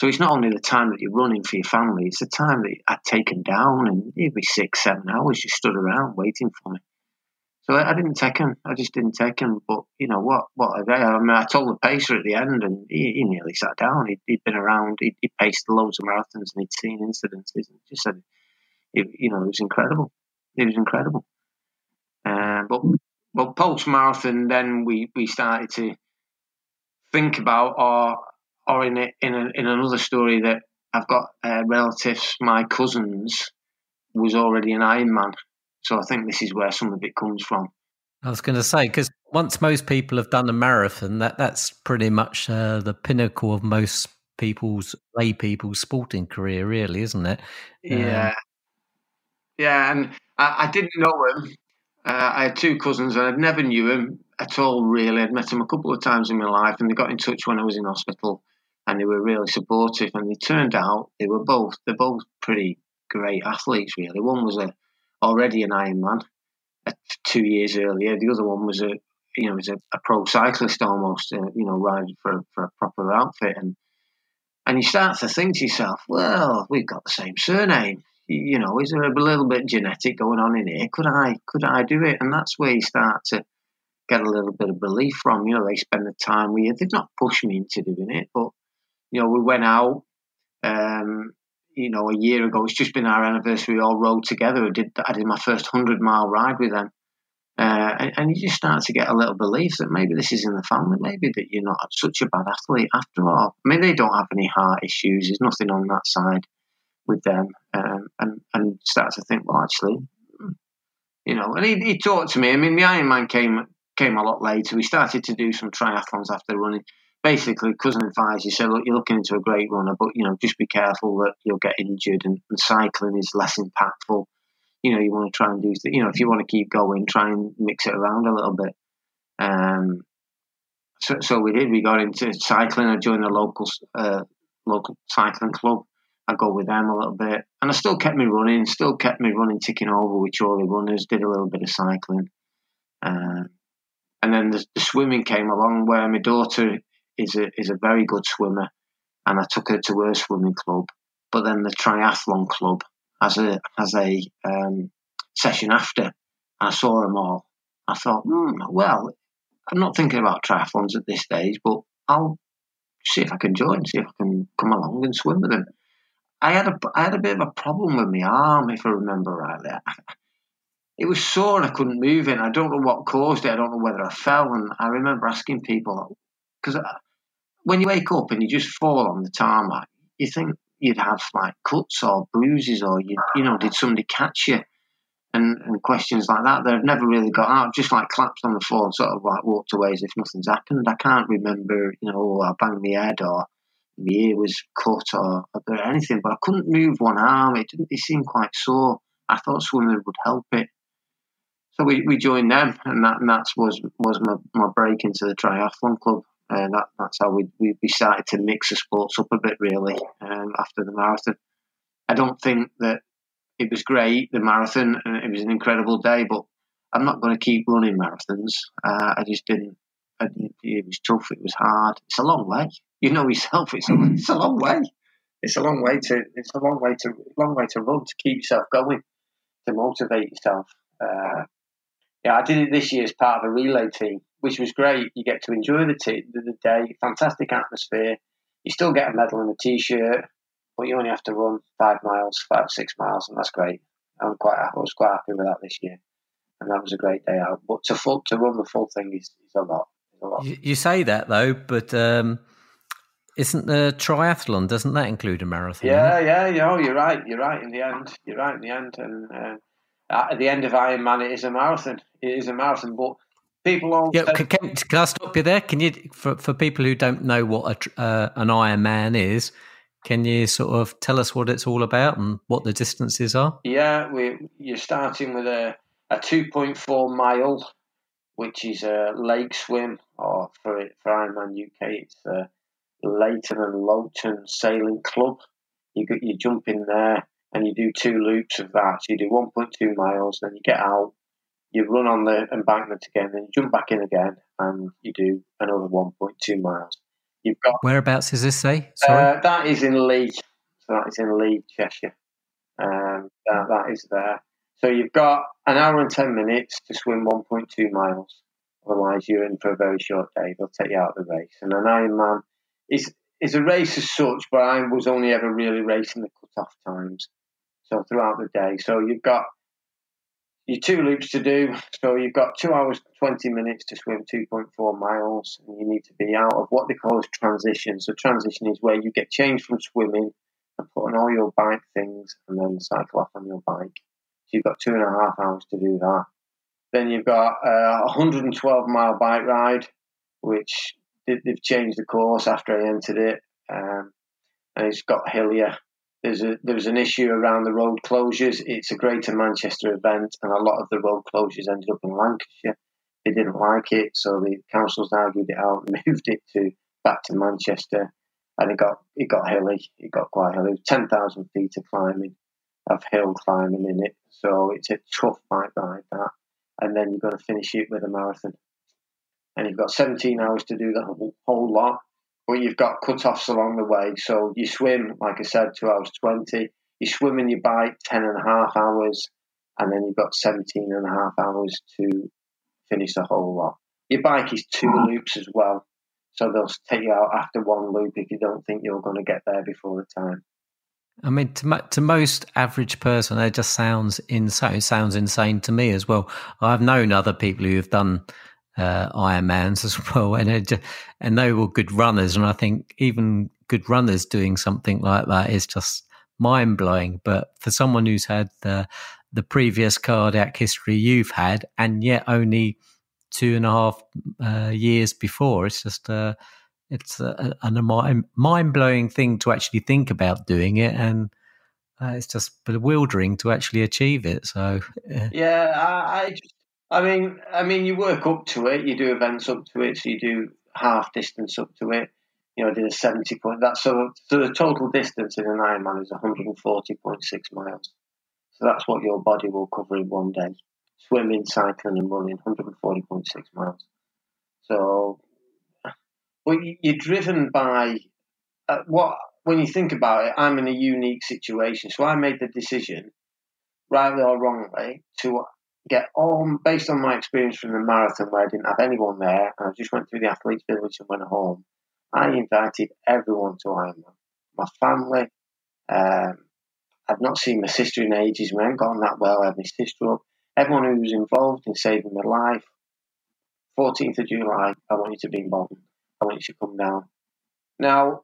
Speaker 2: so it's not only the time that you're running for your family, it's the time that I'd taken down and it'd be six, seven hours you stood around waiting for me. So I, I didn't take him. I just didn't take him. But you know what? What! I mean, I told the pacer at the end, and he, he nearly sat down. he had been around. He'd, he paced loads of marathons, and he'd seen incidences. And just said, it, you know, it was incredible. It was incredible. Uh, but but post marathon, then we we started to think about our or in a, in a, in another story that I've got uh, relatives, my cousins, was already an Ironman. So I think this is where some of it comes from.
Speaker 1: I was going to say because once most people have done a marathon, that that's pretty much uh, the pinnacle of most people's lay people's sporting career, really, isn't it?
Speaker 2: Yeah, um, yeah, and I, I, didn't know him. Uh, I had two cousins, and I'd never knew him at all. Really, I'd met him a couple of times in my life, and they got in touch when I was in hospital and they were really supportive. And they turned out they were both they're both pretty great athletes. Really, one was a already an Ironman uh, two years earlier. The other one was a you know was a, a pro cyclist almost. Uh, you know, riding for for a proper outfit and. And you start to think to yourself, well, we've got the same surname. You know, is there a little bit genetic going on in here? Could I could I do it? And that's where you start to get a little bit of belief from. You know, they spend the time with you. They've not pushed me into doing it, but you know, we went out, um, you know, a year ago. It's just been our anniversary. We all rode together. I did, I did my first 100 mile ride with them. Uh, and, and, you just start to get a little belief that maybe this is in the family, maybe that you're not such a bad athlete after all. I mean, they don't have any heart issues. There's nothing on that side with them, um, and and start to think, well, actually, hmm, you know. And he, he talked to me. I mean, the Ironman came came a lot later. We started to do some triathlons after running. Basically, cousin advised you said, look, you're looking into a great runner, but you know, just be careful that you'll get injured, and, and cycling is less impactful. You know, you want to try and do, you know, if you want to keep going, try and mix it around a little bit. Um, so, so we did. We got into cycling. I joined the local uh, local cycling club. I go with them a little bit, and I still kept me running. Still kept me running, ticking over with Chorley runners. Did a little bit of cycling. Uh, and then the, the, swimming came along where my daughter is a is a very good swimmer, and I took her to her swimming club. But then the triathlon club has a has a um, session after. I saw them all. I thought, hmm, well, I'm not thinking about triathlons at this stage, but I'll see if I can join, see if I can come along and swim with them. I had a I had a bit of a problem with my arm, if I remember rightly. It was sore and I couldn't move it. I don't know what caused it. I don't know whether I fell. And I remember asking people because when you wake up and you just fall on the tarmac, you think you'd have like cuts or bruises or you you know did somebody catch you and, and questions like that that I've never really got out. Just like collapsed on the floor and sort of like walked away as if nothing's happened. I can't remember you know oh, I banged my head or my ear was cut or, or anything, but I couldn't move one arm. It didn't. It seemed quite sore. I thought swimming would help it. So we, we joined them, and that and that was was my, my break into the triathlon club and that, that's how we, we, started to mix the sports up a bit really um, after the marathon. I don't think that it was great the marathon and it was an incredible day, but I'm not going to keep running marathons. Uh, I just didn't, didn't. It was tough. It was hard. It's a long way. You know yourself. It's a, it's a long way. It's a long way to. It's a long way to. Long way to run to keep yourself going, to motivate yourself. Uh, yeah, I did it this year as part of a relay team which was great. You get to enjoy the, t- the day, fantastic atmosphere. You still get a medal and a t-shirt, but you only have to run five miles, five six miles, and that's great. I'm quite, I was quite happy with that this year, and that was a great day out. But to full, to run the full thing is, is a lot. a lot.
Speaker 1: You, you, say that though, but um, isn't the triathlon? Doesn't that include a marathon?
Speaker 2: Yeah, yeah, yeah. Oh, you're right. You're right. In the end, you're right. In the end, and uh, at the end of Ironman, it is a marathon. It is a marathon, but people on.
Speaker 1: Yeah, can, can, can, I stop you there? Can you, for, for people who don't know what a, uh, an Ironman is, can you sort of tell us what it's all about and what the distances are?
Speaker 2: Yeah, we, you're starting with a, a 2.4 mile, which is a lake swim, or for, for Ironman UK, it's a Leigh and Lowton Sailing Club. You, you jump in there and you do two loops of that. So you do 1.2 miles, then you get out, you run on the embankment again, then you jump back in again, and you do another 1.2 miles. You've got
Speaker 1: whereabouts does this say? Sorry,
Speaker 2: uh, that is in Leigh. So that is in Leigh, Cheshire. Um, that, that is there. So you've got an hour and ten minutes to swim 1.2 miles. Otherwise, you're in for a very short day. They'll take you out of the race. And an Ironman is is a race as such, but I was only ever really racing the cut-off times. So throughout the day, so you've got your two loops to do. So you've got two hours, 20 minutes to swim 2.4 miles, and you need to be out of what they call as transition. So, transition is where you get changed from swimming and put on all your bike things and then cycle off on your bike. So, you've got two and a half hours to do that. Then you've got a 112 mile bike ride, which they've changed the course after I entered it. Um, and it's got hillier there's a there's an issue around the road closures. It's a Greater Manchester event, and a lot of the road closures ended up in Lancashire. They didn't like it, so the councils argued it out moved it to back to Manchester. And it got it got hilly. It got quite hilly. Ten thousand feet of climbing, of hill climbing in it. So it's a tough bike ride that. And then you've got to finish it with a marathon. And you've got 17 hours to do the whole, whole lot but you've got cut-offs along the way. So you swim, like I said, two hours 20. You swim in your bike 10 and a half hours, and then you've got 17 and a half hours to finish the whole lot. Your bike is two loops as well. So they'll take you out after one loop if you don't think you're going to get there before the time.
Speaker 1: I mean, to to most average person, it just sounds insane. It sounds insane to me as well. I've known other people who have done uh, Ironmans as well, and just, and they were good runners. And I think even good runners doing something like that is just mind blowing. But for someone who's had the the previous cardiac history you've had, and yet only two and a half uh, years before, it's just uh, it's a, a, a mind blowing thing to actually think about doing it, and uh, it's just bewildering to actually achieve it. So
Speaker 2: yeah, I, I just I mean, I mean, you work up to it. You do events up to it. So you do half distance up to it. You know, I did a seventy point. That so, so the total distance in an Ironman is one hundred and forty point six miles. So that's what your body will cover in one day. Swimming, cycling, and running, one hundred and forty point six miles. So, well, you're driven by uh, what? When you think about it, I'm in a unique situation. So I made the decision, rightly or wrongly, to get on based on my experience from the marathon where I didn't have anyone there and I just went through the athletes village and went home. I invited everyone to Ironman. My family. Um, I've not seen my sister in ages. We haven't gotten that well. I had my sister up. Everyone who was involved in saving my life. 14th of July, I want you to be involved. I want you to come down. Now,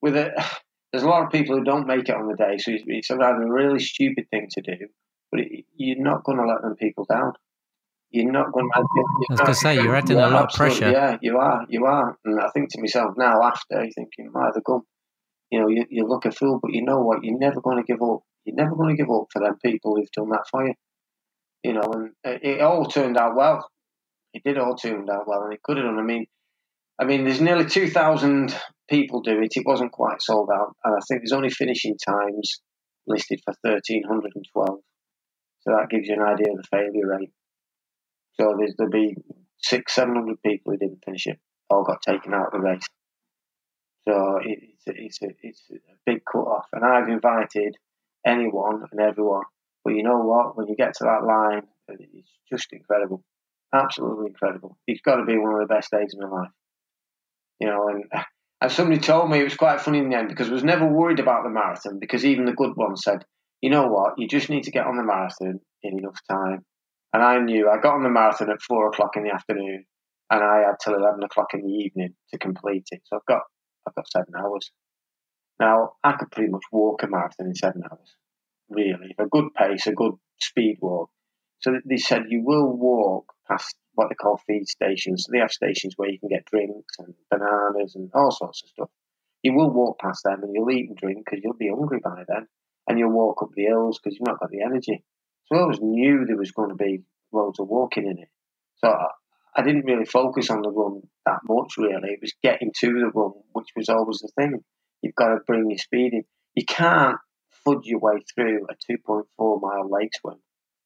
Speaker 2: with it, there's a lot of people who don't make it on the day, so it's a rather a really stupid thing to do but it, you're not going to let them people down. You're not going oh, to.
Speaker 1: I was going to say you're adding a lot of pressure.
Speaker 2: Yeah, you are. You are. And I think to myself now, after you're thinking, "My the gum," you know, you, you look a fool, but you know what? You're never going to give up. You're never going to give up for them people who've done that for you. You know, and it, it all turned out well. It did all turn out well, and it could have done. I mean, I mean, there's nearly two thousand people do it. It wasn't quite sold out, and I think there's only finishing times listed for thirteen hundred and twelve. So that gives you an idea of the failure rate. So there'll be six, seven hundred people who didn't finish it, all got taken out of the race. So it's a, it's a, it's a big cut off. And I've invited anyone and everyone. But you know what? When you get to that line, it's just incredible. Absolutely incredible. It's got to be one of the best days of my life. You know, and and somebody told me it was quite funny in the end because I was never worried about the marathon because even the good ones said you know what, you just need to get on the marathon in enough time. And I knew I got on the marathon at four o'clock in the afternoon and I had till eleven o'clock in the evening to complete it. So I've got I've got seven hours. Now I could pretty much walk a marathon in seven hours. Really. A good pace, a good speed walk. So they said you will walk past what they call feed stations. So they have stations where you can get drinks and bananas and all sorts of stuff. You will walk past them and you'll eat and drink because you'll be hungry by then and you'll walk up the hills because you've not got the energy. So I always knew there was going to be loads of walking in it. So I, I didn't really focus on the run that much, really. It was getting to the run, which was always the thing. You've got to bring your speed in. You can't fudge your way through a 2.4 mile lake swim.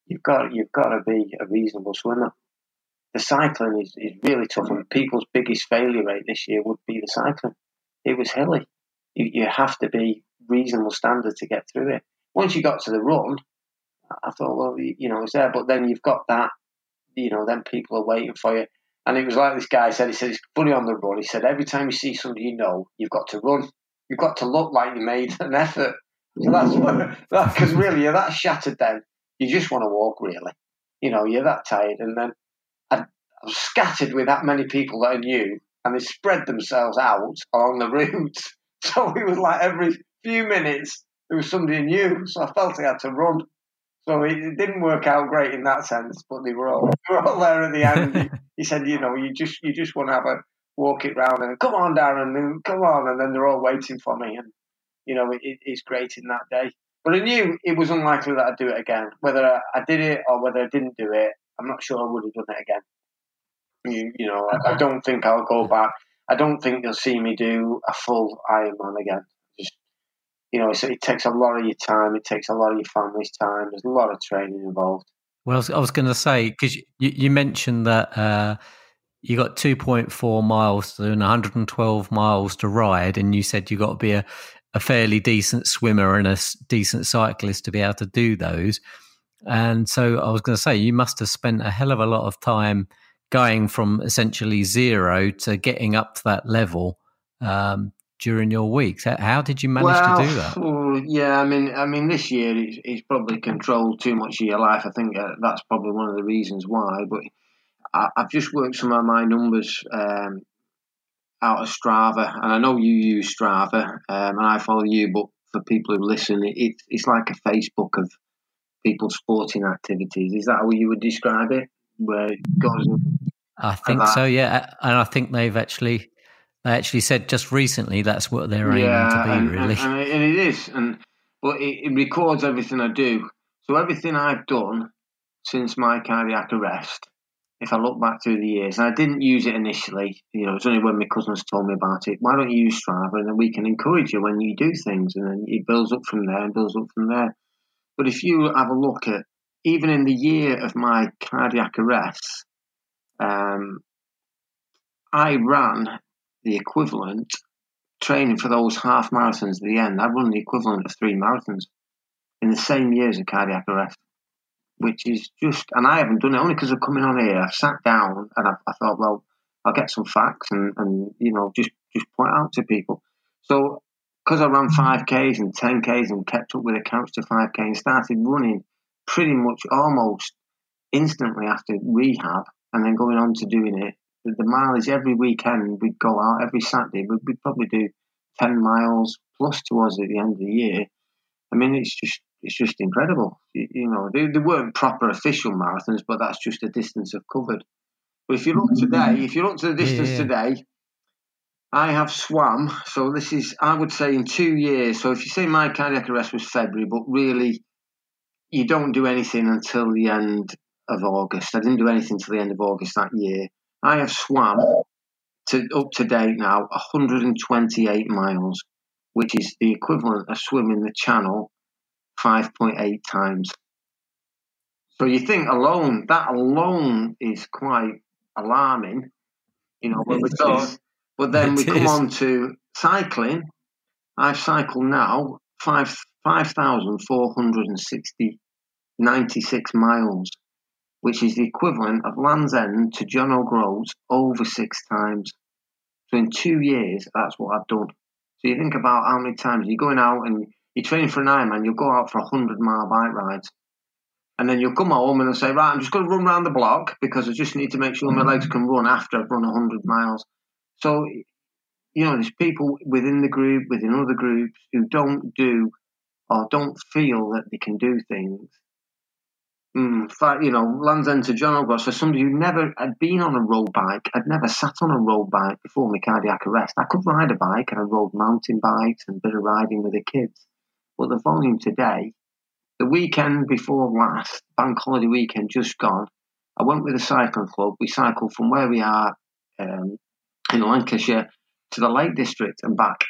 Speaker 2: You've got you've got to be a reasonable swimmer. The cycling is, is really tough, and people's biggest failure rate this year would be the cycling. It was hilly. You, you have to be reasonable standard to get through it. Once you got to the run, I thought, well, you know, it's there. But then you've got that, you know, then people are waiting for you. And it was like this guy said, he said, it's funny on the run. He said, every time you see somebody you know, you've got to run. You've got to look like you made an effort. So that's because really, you're that shattered then. You just want to walk, really. You know, you're that tired. And then I, I was scattered with that many people that I knew, and they spread themselves out along the route. So it was like every few minutes, there was somebody new, so I felt I had to run. So it, didn't work out great in that sense, but they were all they were all there at the end. he, said, you know, you just you just want to have a walk it round and come on, Darren, and come on, and then they're all waiting for me, and you know, it, it's great in that day. But I knew it was unlikely that I'd do it again. Whether I, I did it or whether I didn't do it, I'm not sure I would have done it again. You, you know, I, I don't think I'll go back. I don't think you'll see me do a full Ironman again you know, it takes a lot of your time. It takes a lot of your family's time. There's a lot of training involved.
Speaker 1: Well, I was going to say because you, you, mentioned that uh, you got 2.4 miles and 112 miles to ride, and you said you got to be a, a fairly decent swimmer and a decent cyclist to be able to do those. And so I was going to say you must have spent a hell of a lot of time going from essentially zero to getting up to that level um, during your weeks. How did you manage well, to do that?
Speaker 2: Well, yeah, I mean, I mean, this year it's, it's, probably controlled too much of your life. I think uh, that's probably one of the reasons why. But I, have just worked some of my numbers um, out of Strava, and I know you use Strava, um, and I follow you. But for people who listen, it, it's like a Facebook of people's sporting activities. Is that how you would describe it? Where it goes.
Speaker 1: I think so, yeah, and I think they've actually they actually said just recently that's what they're aiming to be,
Speaker 2: and,
Speaker 1: really.
Speaker 2: And, and, it is, and but it, it records everything I do. So everything I've done since my cardiac arrest if I look back through the years, and I didn't use it initially, you know, it's only when my cousins told me about it. Why don't you use Strava, and then we can encourage you when you do things, and then it builds up from there and builds up from there. But if you have a look at even in the year of my cardiac arrest, um, I ran the equivalent training for those half marathons at the end. I run the equivalent of three marathons in the same year as a cardiac arrest which is just, and I haven't done it only because of coming on here. I've sat down and I, I thought, well, I'll get some facts and, and you know just just point out to people. So because I ran five k's and ten k's and kept up with the couch to five k and started running pretty much almost instantly after rehab, and then going on to doing it. The, the mileage every weekend we'd go out every Saturday. We'd, we'd probably do ten miles plus towards at the end of the year. I mean, it's just it's just incredible. You, you know, they, they weren't proper official marathons, but that's just the distance I've covered. But if you look today, if you look to the distance yeah. today, I have swam. So this is, I would say, in two years. So if you say my cardiac arrest was February, but really, you don't do anything until the end of August. I didn't do anything until the end of August that year. I have swam to up to date now 128 miles, which is the equivalent of swimming the Channel 5.8 times. So you think alone, that alone is quite alarming, you know, when we. But then it we is. come on to cycling. I've cycled now 5, 5,460, 96 miles, which is the equivalent of Land's End to John O'Groats over six times. So in two years, that's what I've done. So you think about how many times you're going out and you're training for an Ironman, you'll go out for a 100 mile bike rides. And then you'll come home and say, right, I'm just going to run around the block because I just need to make sure my legs can run after I've run 100 miles. So, you know, there's people within the group, within other groups who don't do or don't feel that they can do things. Mm, fact, you know, Land's End to John O'Groats, so somebody who never had been on a road bike, had never sat on a road bike before my cardiac arrest. I could ride a bike and I rode mountain bikes and a bit of riding with the kids. But the volume today, the weekend before last, bank holiday weekend just gone, I went with a cycling club. We cycled from where we are um, in Lancashire to the Lake District and back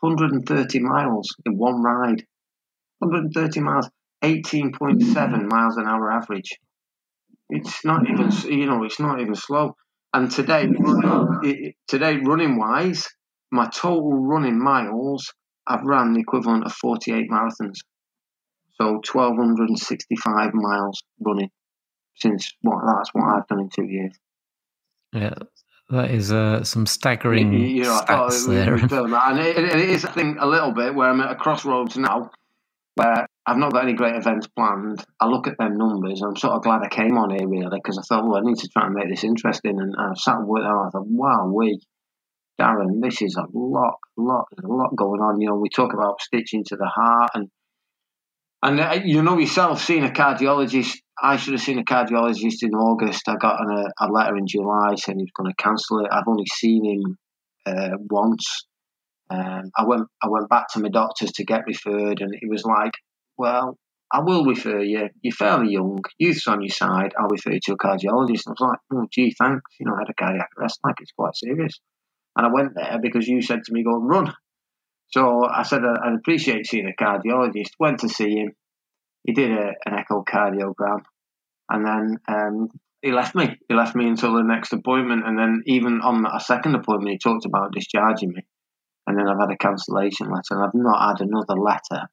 Speaker 2: 130 miles in one ride. 130 miles, 18.7 miles an hour average. It's not even, you know, it's not even slow. And today, today running wise, my total running miles I've ran the equivalent of 48 marathons. So 1,265 miles running since what that's what I've done in two years.
Speaker 1: Yeah, that is uh, some staggering you, you know, stats there.
Speaker 2: and it, it is, I think, a little bit where I'm at a crossroads now, where I've not got any great events planned. I look at them numbers. I'm sort of glad I came on here really because I thought, well, I need to try and make this interesting. And I sat with them. I thought, wow, we Darren, this is a lot, lot, a lot going on. You know, we talk about stitching to the heart, and and uh, you know yourself, seeing a cardiologist. I should have seen a cardiologist in August. I got an, a, a, letter in July saying he was going to cancel it. I've only seen him uh, once. Um, I went, I went back to my doctors to get referred, and it was like, well, I will refer you. You're fairly young. Youth's on your side. I'll refer you to a cardiologist. And I was like, oh, gee, thanks. You know, I had a cardiac arrest. Like, it's quite serious. And I went there because you said to me, go and run. So I said, I'd appreciate seeing a cardiologist. Went to see him. He did a, an echocardiogram. And then um, he left me. He left me until the next appointment. And then even on a second appointment, he talked about discharging me. And then I've had a cancellation letter. And I've not had another letter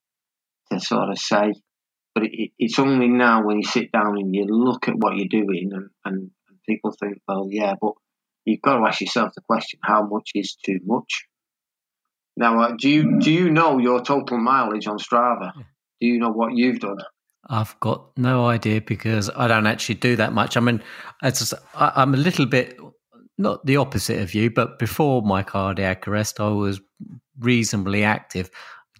Speaker 2: to sort of say. But it, it's only now when you sit down and you look at what you're doing and, and, and people think, well, yeah, but you've got to ask yourself the question: How much is too much? Now, uh, do you do you know your total mileage on Strava? Do you know what you've done?
Speaker 1: I've got no idea because I don't actually do that much. I mean, just, I, I'm a little bit not the opposite of you, but before my cardiac arrest, I was reasonably active.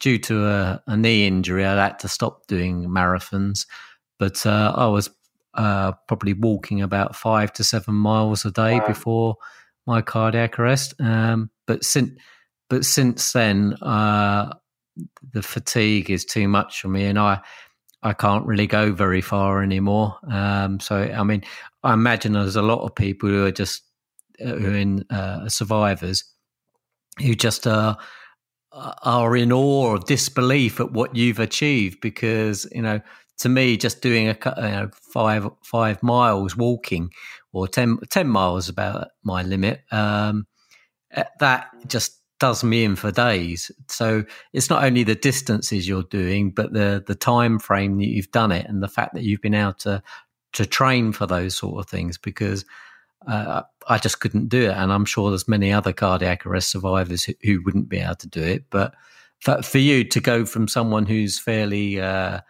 Speaker 1: Due to a, a knee injury, I had to stop doing marathons, but uh, I was uh, probably walking about five to seven miles a day wow. before my cardiac arrest. Um, but since but since then, uh, the fatigue is too much for me, and I I can't really go very far anymore. Um, so I mean, I imagine there's a lot of people who are just uh, who are in uh, survivors who just uh, are in awe or disbelief at what you've achieved because you know to me just doing a you know, five five miles walking or 10, 10 miles about my limit um, that just does me in for days. So it's not only the distances you're doing but the the time frame that you've done it and the fact that you've been able to to train for those sort of things because uh, I just couldn't do it. And I'm sure there's many other cardiac arrest survivors who, who wouldn't be able to do it. But for, for you to go from someone who's fairly uh,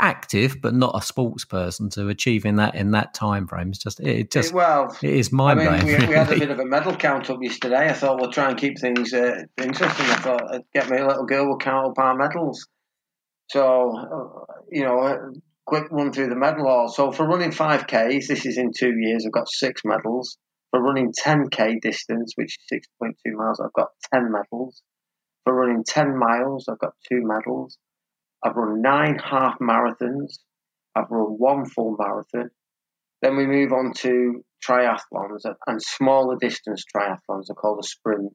Speaker 1: active but not a sports person to achieving that in that time frame is just it just well it is mind blowing. I
Speaker 2: mean, we, we, had a bit of a medal count up yesterday. I thought we'll try and keep things uh, interesting. I thought I'd get my little girl will count up our medals. So uh, you know, quick run through the medal hall. So for running 5Ks, this is in two years, I've got six medals. For running 10K distance, which is 6.2 miles, I've got 10 medals. For running 10 miles, I've got two medals. I've run nine half marathons. I've run one full marathon. Then we move on to triathlons and smaller distance triathlons are called a sprint,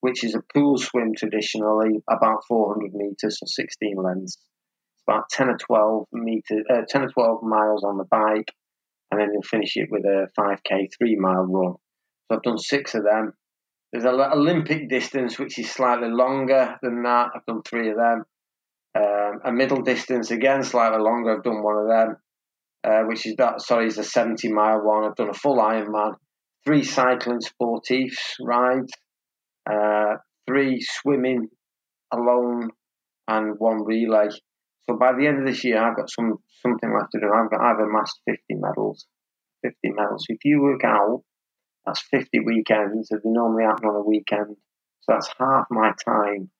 Speaker 2: which is a pool swim traditionally about 400 meters, so 16 lengths about 10 or 12 meters, uh, 10 or 12 miles on the bike, and then you'll finish it with a 5k, three mile run. So I've done six of them. There's an Olympic distance, which is slightly longer than that. I've done three of them. Um, a middle distance, again, slightly longer. I've done one of them, uh, which is that, sorry, is a 70 mile one. I've done a full Ironman, three cycling sportifs rides, uh, three swimming alone, and one relay. So by the end of this year, I've got some something left to do. I've got, I've amassed 50 medals. 50 medals. If you work out, that's 50 weekends. They normally happen on a weekend. So that's half my time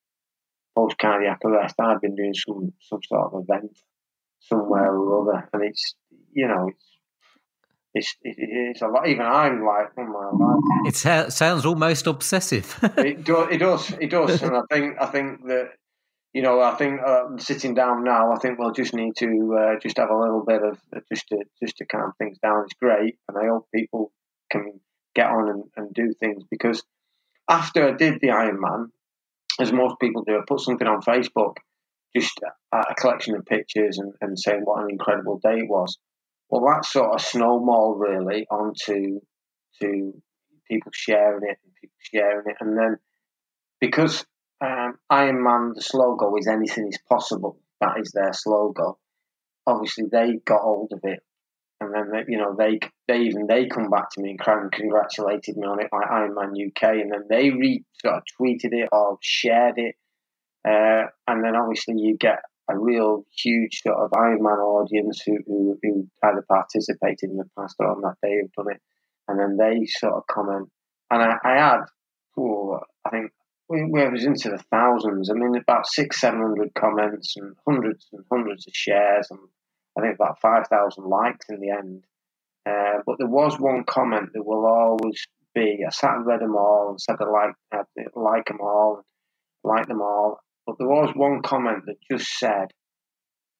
Speaker 2: post cardiac arrest. I've been doing some some sort of event somewhere or other, and it's you know it's it's it's a lot. Even I'm like, oh my
Speaker 1: God. It sounds almost obsessive.
Speaker 2: it, it does, it does, and I think I think that you know, I think uh, sitting down now, I think we'll just need to uh, just have a little bit of uh, just to just to calm things down. It's great, and I hope people can get on and, and do things because after I did the Ironman, as most people do, I put something on Facebook, just a, a collection of pictures and, and saying what an incredible day it was. Well, that sort of snowballed really onto to people sharing it and people sharing it, and then because um, Ironman, the slogan is anything is possible. That is their slogan. Obviously, they got hold of it, and then they, you know they they even they come back to me and congratulated me on it, like Ironman UK, and then they re sort of tweeted it or shared it, uh, and then obviously you get a real huge sort of Ironman audience who, who, who either participated in the past or on that day have done it, and then they sort of comment. And I, I had, I think we, we was into the thousands. I mean, about six, seven hundred comments and hundreds and hundreds of shares, and I think about five thousand likes in the end. Uh, but there was one comment that will always be. I sat and read them all and said I like I like them all, like them all. But there was one comment that just said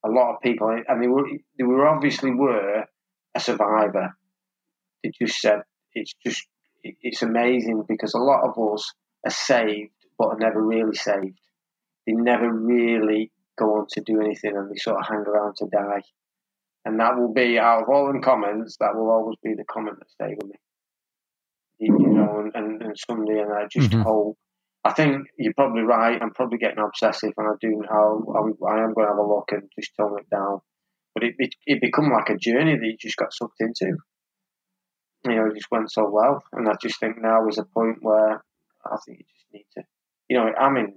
Speaker 2: a lot of people, and they were they were obviously were a survivor. It just said it's just it's amazing because a lot of us are saved but are never really saved. They never really go on to do anything and they sort of hang around to die. And that will be, out of all the comments, that will always be the comment that stay with me. You, you know, and, and, and someday, and I just mm-hmm. hope. I think you're probably right. I'm probably getting obsessive, and I do. I'll, I'm, I am going to have a look and just tone it down. But it, it it become like a journey that you just got sucked into. You know, it just went so well, and I just think now is a point where I think you just need to you know, I'm in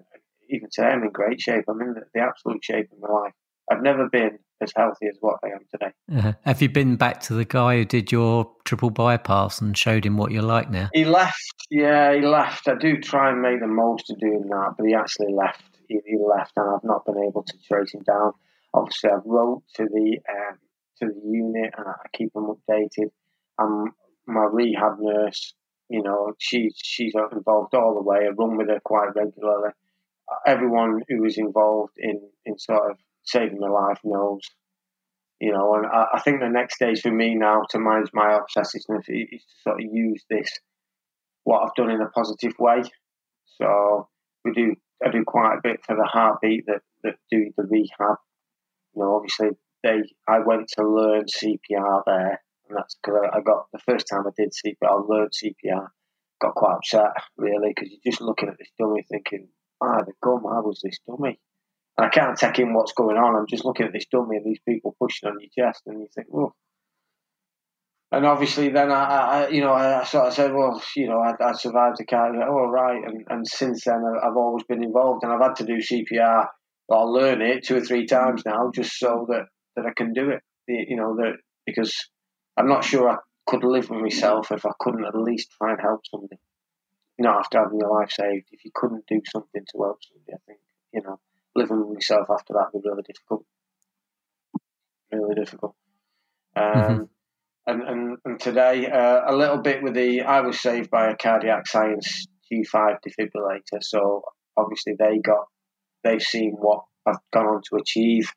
Speaker 2: even today, I'm in great shape. I'm in the, the absolute shape of my life. I've never been as healthy as what I am today.
Speaker 1: Uh, have you been back to the guy who did your triple bypass and showed him what you're like now?
Speaker 2: He left. Yeah, he left. I do try and make the most of doing that, but he actually left. He, he left, and I've not been able to trace him down. Obviously, I've wrote to the um, to the unit, and I keep them updated. And my rehab nurse, you know, she she's involved all the way. I run with her quite regularly. Everyone who is involved in in sort of saving my life knows. You know, and I, I think the next stage for me now to manage my obsessiveness is to sort of use this, what I've done in a positive way. So we do, I do quite a bit for the heartbeat that, that do the rehab. You know, obviously they, I went to learn CPR there, and that's because I got the first time I did CPR, I learned CPR, got quite upset really because you're just looking at this dummy thinking, ah, the gum, how was this dummy? And I can't take in what's going on. I'm just looking at this dummy and these people pushing on your chest, and you think, well. And obviously, then I, I you know, I sort of said, well, you know, I, I survived the car. Oh, right. And, and since then, I've always been involved, and I've had to do CPR. I'll learn it two or three times now, just so that, that I can do it. You know, that because I'm not sure I could live with myself if I couldn't at least try and help somebody. Not after having your life saved. If you couldn't do something to help somebody, I think you know living with myself after that would be really difficult. Really difficult. Um, mm-hmm. and, and, and today, uh, a little bit with the, I was saved by a cardiac science G5 defibrillator. So obviously they got, they've seen what I've gone on to achieve.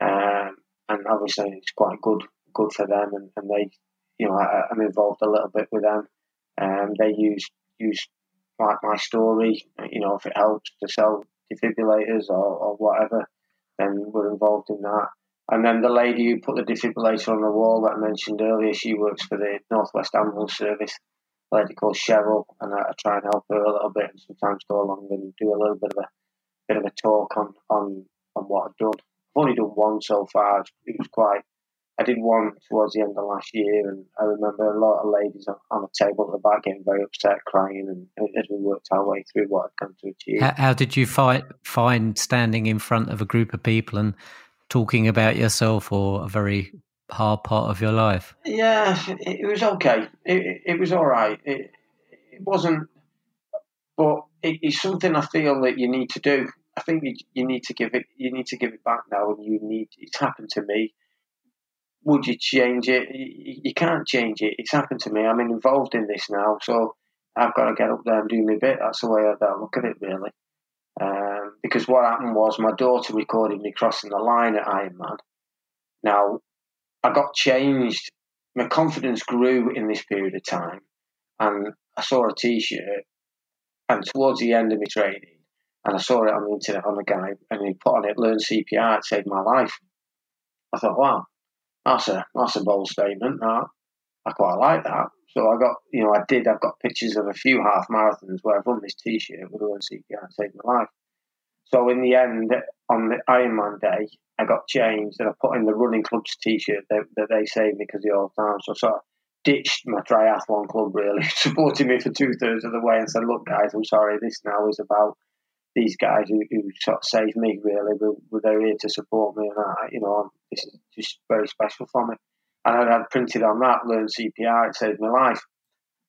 Speaker 2: Um, and obviously it's quite good, good for them. And, and they, you know, I, am involved a little bit with them. Um, they use, use like my story, you know, if it helps to sell defibrillators or, or whatever, then we're involved in that. And then the lady who put the defibrillator on the wall that I mentioned earlier, she works for the Northwest Ambulance Service, a lady called Cheryl, and I, I try and help her a little bit and sometimes go along and do a little bit of a bit of a talk on on, on what I've done. I've only done one so far. It was quite I did one towards the end of last year, and I remember a lot of ladies on, on the table at the back getting very upset, crying, and as we worked our way through what I'd come to achieve.
Speaker 1: How, how did you find find standing in front of a group of people and talking about yourself or a very hard part of your life?
Speaker 2: Yeah, it, it was okay. It, it, it, was all right. It, it wasn't, but it's something I feel that you need to do. I think you, you need to give it. You need to give it back now, and you need. It's happened to me would you change it? You can't change it. It's happened to me. I'm involved in this now, so I've got to get up there and do my bit. That's the way I look at it, really. Um, because what happened was my daughter recorded me crossing the line at Ironman. Now, I got changed. My confidence grew in this period of time, and I saw a T-shirt, and towards the end of my training, and I saw it on the internet on a guy, and he put on it "Learn CPR." It saved my life. I thought, wow, that's a that's a bold statement. That I quite like that. So I got, you know, I did. I've got pictures of a few half marathons where I've run this T-shirt with CPR and saved my life. So in the end, on the Ironman day, I got changed and I put in the running club's T-shirt that, that they saved me because the old time. So I sort of ditched my triathlon club really, supporting me for two thirds of the way and said, "Look, guys, I'm sorry. This now is about these guys who, who sort of saved me really were, were there here to support me and I, you know, this is just very special for me. And I had printed on that, learn CPR, it saved my life.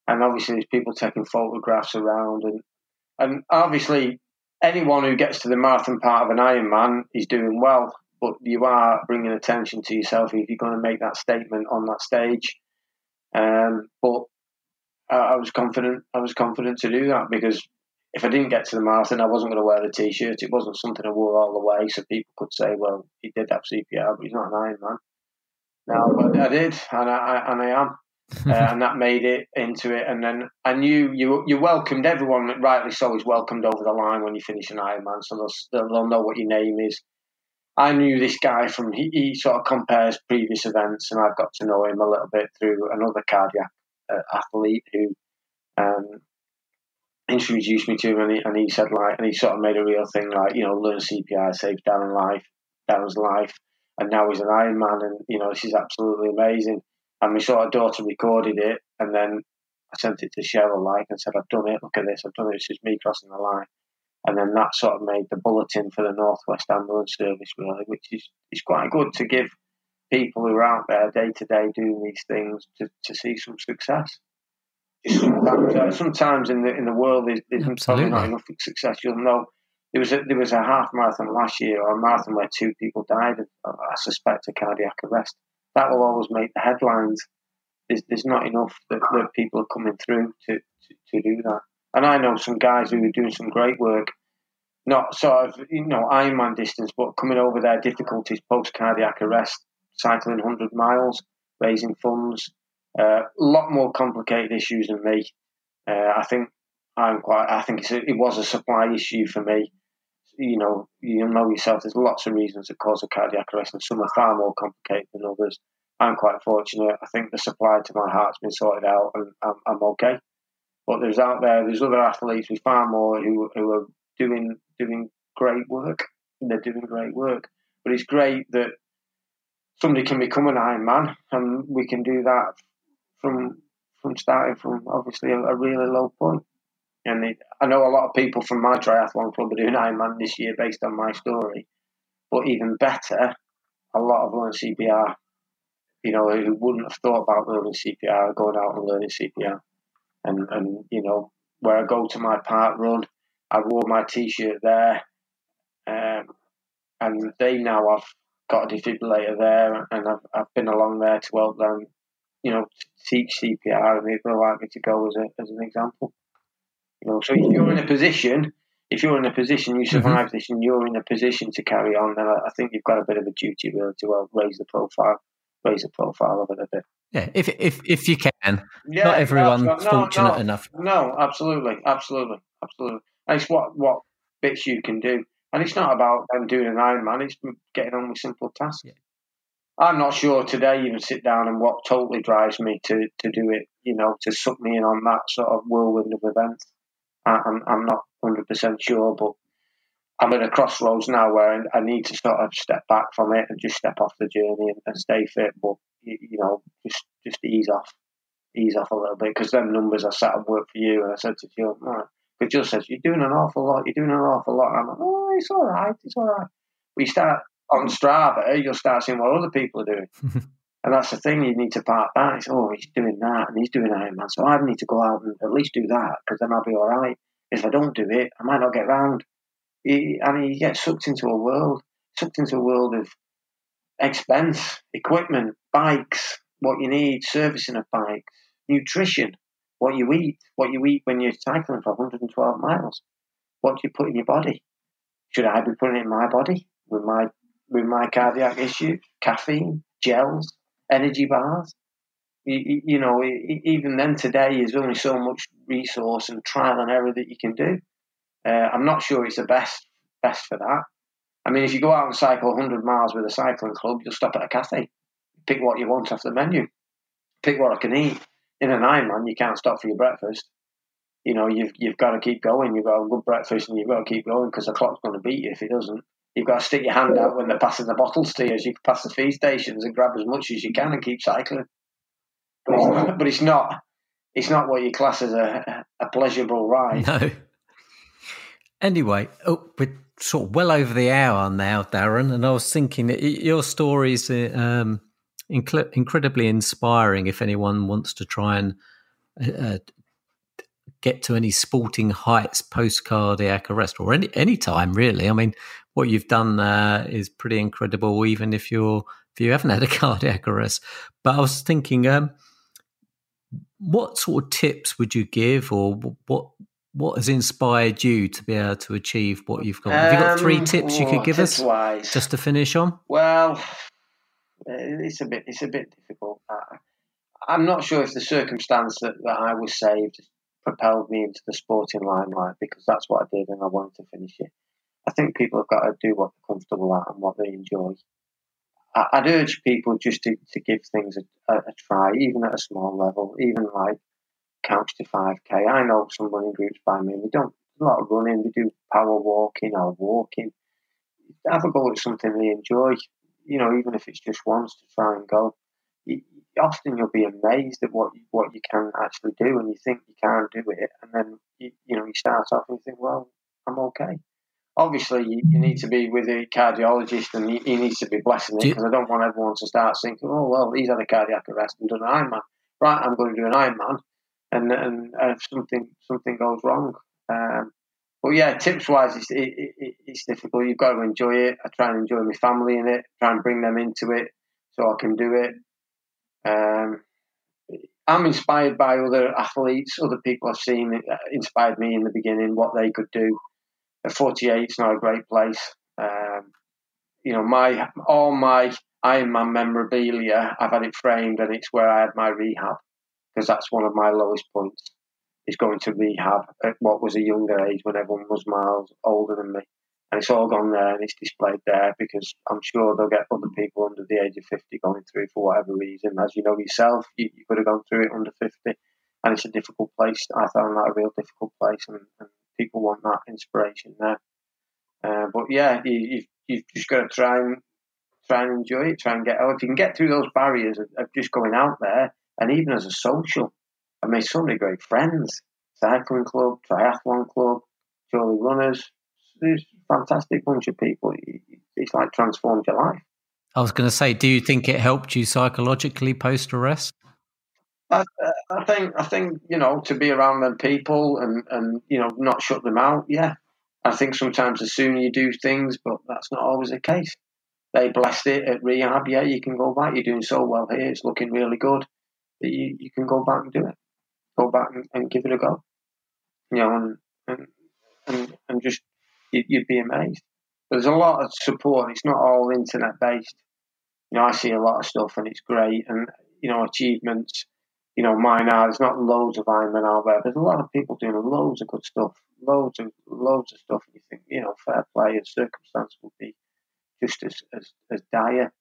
Speaker 2: And obviously there's people taking photographs around and and obviously anyone who gets to the marathon part of an Ironman is doing well, but you are bringing attention to yourself if you're going to make that statement on that stage. Um, but I was confident. I was confident to do that because if I didn't get to the marathon, I wasn't going to wear the t-shirt. It wasn't something I wore all the way, so people could say, "Well, he did have CPR, but he's not an Ironman." No, but I did, and I and I am, uh, and that made it into it. And then I knew you you welcomed everyone, rightly so, is welcomed over the line when you finish an Ironman, so they'll, they'll know what your name is. I knew this guy from he, he, sort of compares previous events, and I've got to know him a little bit through another cardiac uh, athlete who um, introduced me to him, and he, and he said like, and he sort of made a real thing like, you know, learn CPR save Darren life, Darren's life, and now he's an Iron Man, and you know, this is absolutely amazing. And my sort of daughter recorded it, and then I sent it to Cheryl like and said, I've done it. Look at this, I've done it. it's just me crossing the line. and then that sort of made the bulletin for the Northwest Ambulance Service really, which is is quite good to give people who are out there day to day doing these things to, to see some success. Sometimes, sometimes in the in the world there's, there's probably not enough success. You'll know there was a, there was a half marathon last year or a marathon where two people died of, I suspect, a cardiac arrest. That will always make the headlines. There's, there's not enough that, that people are coming through to, to, to do that. And I know some guys who are doing some great work, not sort of, you know, Ironman distance, but coming over their difficulties post cardiac arrest, cycling 100 miles, raising funds. A uh, lot more complicated issues than me. Uh, I think I'm quite. I think a, it was a supply issue for me. You know, you know yourself. There's lots of reasons that cause a cardiac arrest, and some are far more complicated than others. I'm quite fortunate. I think the supply to my heart's been sorted out, and I'm, I'm okay. But there's out there, there's other athletes with far more who who are doing doing great work. And they're doing great work. But it's great that somebody can become an Ironman, and we can do that from from starting from obviously a, a really low point. And it, I know a lot of people from my triathlon club are doing Ironman this year based on my story. But even better, a lot of learn CPR. You know, who wouldn't have thought about learning CPR, going out and learning CPR. And and you know, where I go to my park run, I wore my T-shirt there, um, and they now have got a defibrillator there, and I've, I've been along there to help them, you know, teach CPR, and they'd like me to go as a as an example. You know, so if you're in a position, if you're in a position, you mm-hmm. survive mm-hmm. this, and you're in a position to carry on, then I, I think you've got a bit of a duty really to uh, raise the profile, raise the profile of it a bit.
Speaker 1: Yeah, if if if you can. Yeah, not everyone's no, fortunate
Speaker 2: no,
Speaker 1: enough.
Speaker 2: No, absolutely, absolutely, absolutely. And it's what what bits you can do, and it's not about them doing an Ironman. It's getting on with simple tasks. Yeah. I'm not sure today even sit down and what totally drives me to to do it. You know, to suck me in on that sort of whirlwind of events. I'm, I'm not 100% sure, but I'm at a crossroads now where I need to sort of step back from it and just step off the journey and, and stay fit, but you, you, know, just just ease off, ease off a little bit because them numbers I sat and worked for you, and I said to Jill, because Jill says you're doing an awful lot, you're doing an awful lot. I'm like, oh, it's all right, it's all right. We start on Strava, you'll start seeing what other people are doing. And that's the thing, you need to part that. It's, oh, he's doing that and he's doing Ironman. So I need to go out and at least do that because then I'll be all right. If I don't do it, I might not get round. He, I mean, you get sucked into a world, sucked into a world of expense, equipment, bikes, what you need, servicing of bikes, nutrition, what you eat, what you eat when you're cycling for 112 miles, what do you put in your body? Should I be putting it in my body with my with my cardiac issue? Caffeine, gels, energy bars. You, you, know, even then today is only so much resource and trial and error that you can do. Uh, I'm not sure it's the best best for that. I mean, if you go out and cycle 100 miles with a cycling club, you'll stop at a cafe, pick what you want off the menu, pick what I can eat. In an Ironman, you can't stop for your breakfast. You know, you've you've got to keep going. You've got a good breakfast, and you've got to keep going because the clock's going to beat you if it doesn't. You've got to stick your hand out when they're passing the bottles to you as you pass the feed stations and grab as much as you can and keep cycling. But it's not, but it's not, it's not what you class as a, a pleasurable ride.
Speaker 1: No. Anyway, oh, we're sort of well over the hour now, Darren, and I was thinking that your story is um, inc- incredibly inspiring if anyone wants to try and uh, get to any sporting heights post cardiac arrest or any any time really. I mean, what you've done there is pretty incredible, even if you're if you haven't had a cardiac arrest. But I was thinking, um, what sort of tips would you give, or what what has inspired you to be able to achieve what you've got? Have you got three um, tips you could give us
Speaker 2: wise.
Speaker 1: just to finish on?
Speaker 2: Well, it's a bit it's a bit difficult. I'm not sure if the circumstance that, that I was saved propelled me into the sporting limelight because that's what I did and I wanted to finish it. I think people have got to do what they're comfortable at and what they enjoy. I, would urge people just to, to give things a, a, a, try, even at a small level, even like couch to 5k. I know some running groups by me, they don't a lot of running, they do power walking or walking. Have a go at something they enjoy, you know, even if it's just once to try and go. You, often you'll be amazed at what what you can actually do, and you think you can't do it, and then you, you know you start off and you think, well, I'm okay. Obviously, you, you need to be with a cardiologist, and he, he needs to be blessing it because I don't want everyone to start thinking, "Oh well, he's had a cardiac arrest and done an Ironman." Right, I'm going to do an Ironman, and and if something something goes wrong. Um, but yeah, tips wise, it's, it, it, it's difficult. You've got to enjoy it. I try and enjoy my family in it, try and bring them into it so I can do it. Um, I'm inspired by other athletes, other people I've seen uh, inspired me in the beginning, what they could do. At 48, is not a great place. Um, you know, my all my Ironman memorabilia, I've had it framed, and it's where I had my rehab because that's one of my lowest points. Is going to rehab at what was a younger age when everyone was miles older than me and it's all gone there and it's displayed there because I'm sure they'll get other people under the age of 50 going through for whatever reason. As you know yourself, you, you could have gone through it under 50, and it's a difficult place. I found that a real difficult place, and, and people want that inspiration there. Uh, but yeah, you, you've, you've just got to try and try and enjoy it, try and get. out. if you can get through those barriers of, of just going out there, and even as a social, I made so many great friends. Cycling club, triathlon club, jolly runners, there's a fantastic bunch of people. It's like transformed your life.
Speaker 1: I was going to say, do you think it helped you psychologically post arrest?
Speaker 2: I, I, think I think you know to be around them people and and you know not shut them out. Yeah, I think sometimes the sooner you do things, but that's not always the case. They blessed it at rehab. Yeah, you can go back. You're doing so well here. It's looking really good. That you, you can go back and do it. Go back and, and give it a go. You know, and and and, and just you'd be amazed. There's a lot of support. It's not all internet based. You know, I see a lot of stuff and it's great. And you know, achievements. You know, mine are. There's not loads of Ironman out there. There's a lot of people doing loads of good stuff. Loads of loads of stuff. And you think, you know, fair play and circumstance would be just as, as, as dire.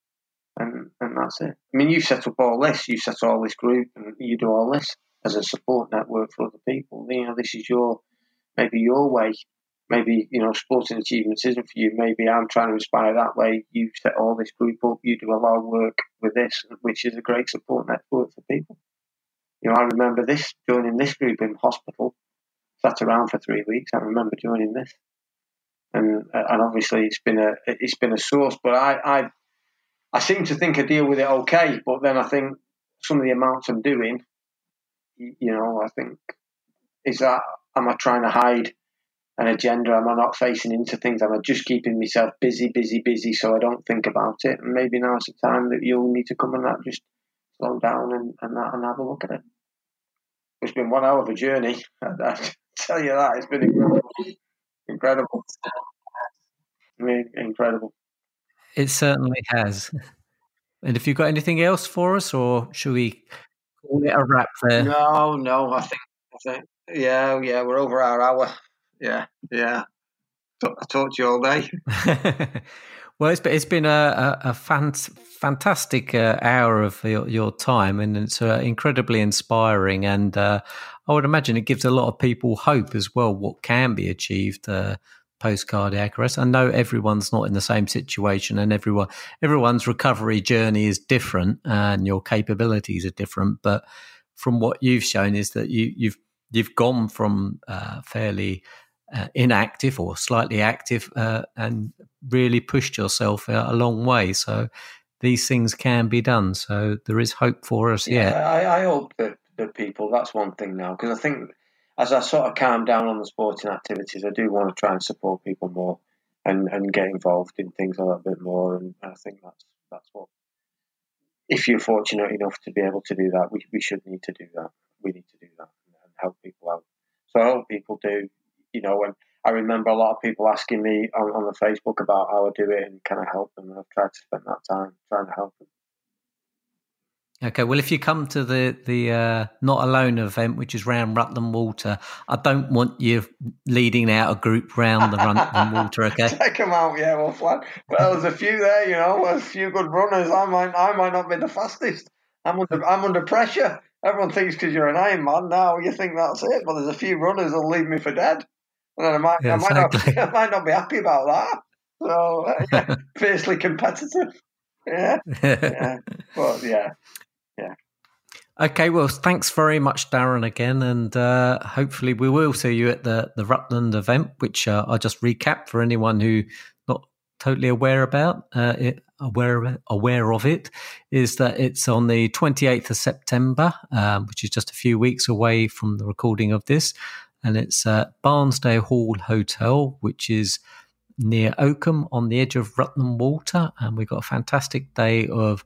Speaker 2: And and that's it. I mean, you set up all this. You set all this group, and you do all this as a support network for other people. You know, this is your maybe your way maybe you know sporting achievements isn't for you. Maybe I'm trying to inspire that way. You set all this group up. You do a lot of work with this, which is a great support network for people. You know, I remember this joining this group in hospital. Sat around for three weeks. I remember joining this, and uh, and obviously it's been a it's been a source. But I I I seem to think I deal with it okay. But then I think some of the amounts I'm doing, you know, I think is that am I trying to hide an agenda? Am I not facing into things? Am I just keeping myself busy, busy, busy so I don't think about it? And maybe now's the time that you'll need to come and that just slow down and, and, that, and have a look at it. It's been one hell of a journey. I, I tell you that. It's been incredible. Incredible. I mean, incredible.
Speaker 1: It certainly has. And if you've got anything else for us, or should we call it a wrap there?
Speaker 2: No, no. I think, I think, yeah, yeah, we're over our hour yeah, yeah. I talked to you all day.
Speaker 1: well, it's been, it's been a, a, a fant- fantastic uh, hour of your, your, time, and it's uh, incredibly inspiring. And uh, I would imagine it gives a lot of people hope as well what can be achieved uh, post cardiac arrest. I know everyone's not in the same situation, and everyone everyone's recovery journey is different, and your capabilities are different. But from what you've shown, is that you, you've you've gone from uh, fairly uh, inactive or slightly active uh, and really pushed yourself a long way. So these things can be done. So there is hope for us. Yeah,
Speaker 2: yeah. I, I, hope that, that people, that's one thing now, because I think as I sort of calm down on the sporting activities, I do want to try and support people more and, and get involved in things a little bit more. And I think that's, that's what, if you're fortunate enough to be able to do that, we, we should need to do that. We need to do that and help people out. So I hope people do you know, and I remember a lot of people asking me on, on the Facebook about how I do it and can I help them. And I've tried to spend that time trying to help them.
Speaker 1: Okay, well, if you come to the the uh, not alone event, which is round Rutland Water, I don't want you leading out a group round the Rutland Water. Okay,
Speaker 2: take them out. Yeah, well, flat. Well, there's a few there, you know, a few good runners. I might, I might not be the fastest. I'm under, I'm under pressure. Everyone thinks because you're an Ironman now, you think that's it. But there's a few runners that'll leave me for dead. And I might, yeah, I, might exactly. not, I might not be happy about that. So, uh, yeah, fiercely competitive. Yeah. yeah. But yeah. Yeah.
Speaker 1: Okay, well, thanks very much, Darren, again, and uh, hopefully we will see you at the the Rutland event, which uh, I'll just recap for anyone who not totally aware about uh, it, aware aware of it, is that it's on the twenty eighth of September, um, which is just a few weeks away from the recording of this, and it's at Barnsdale Hall Hotel, which is near Oakham on the edge of Rutland Water, and we've got a fantastic day of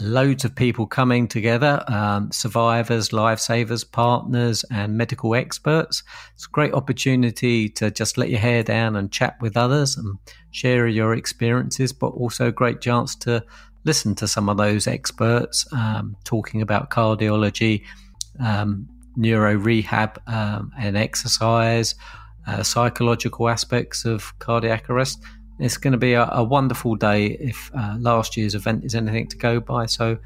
Speaker 1: loads of people coming together um, survivors, lifesavers, partners, and medical experts. It's a great opportunity to just let your hair down and chat with others and share your experiences, but also a great chance to listen to some of those experts um, talking about cardiology, um, neuro rehab, um, and exercise. Uh, psychological aspects of cardiac arrest it's going to be a, a wonderful day if uh, last year's event is anything to go by. So,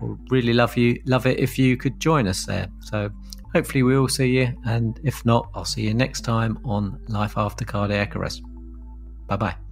Speaker 1: we'll really love you, love it if you could join us there. So, hopefully, we will see you, and if not, I'll see you next time on Life After Cardiac Arrest. Bye bye.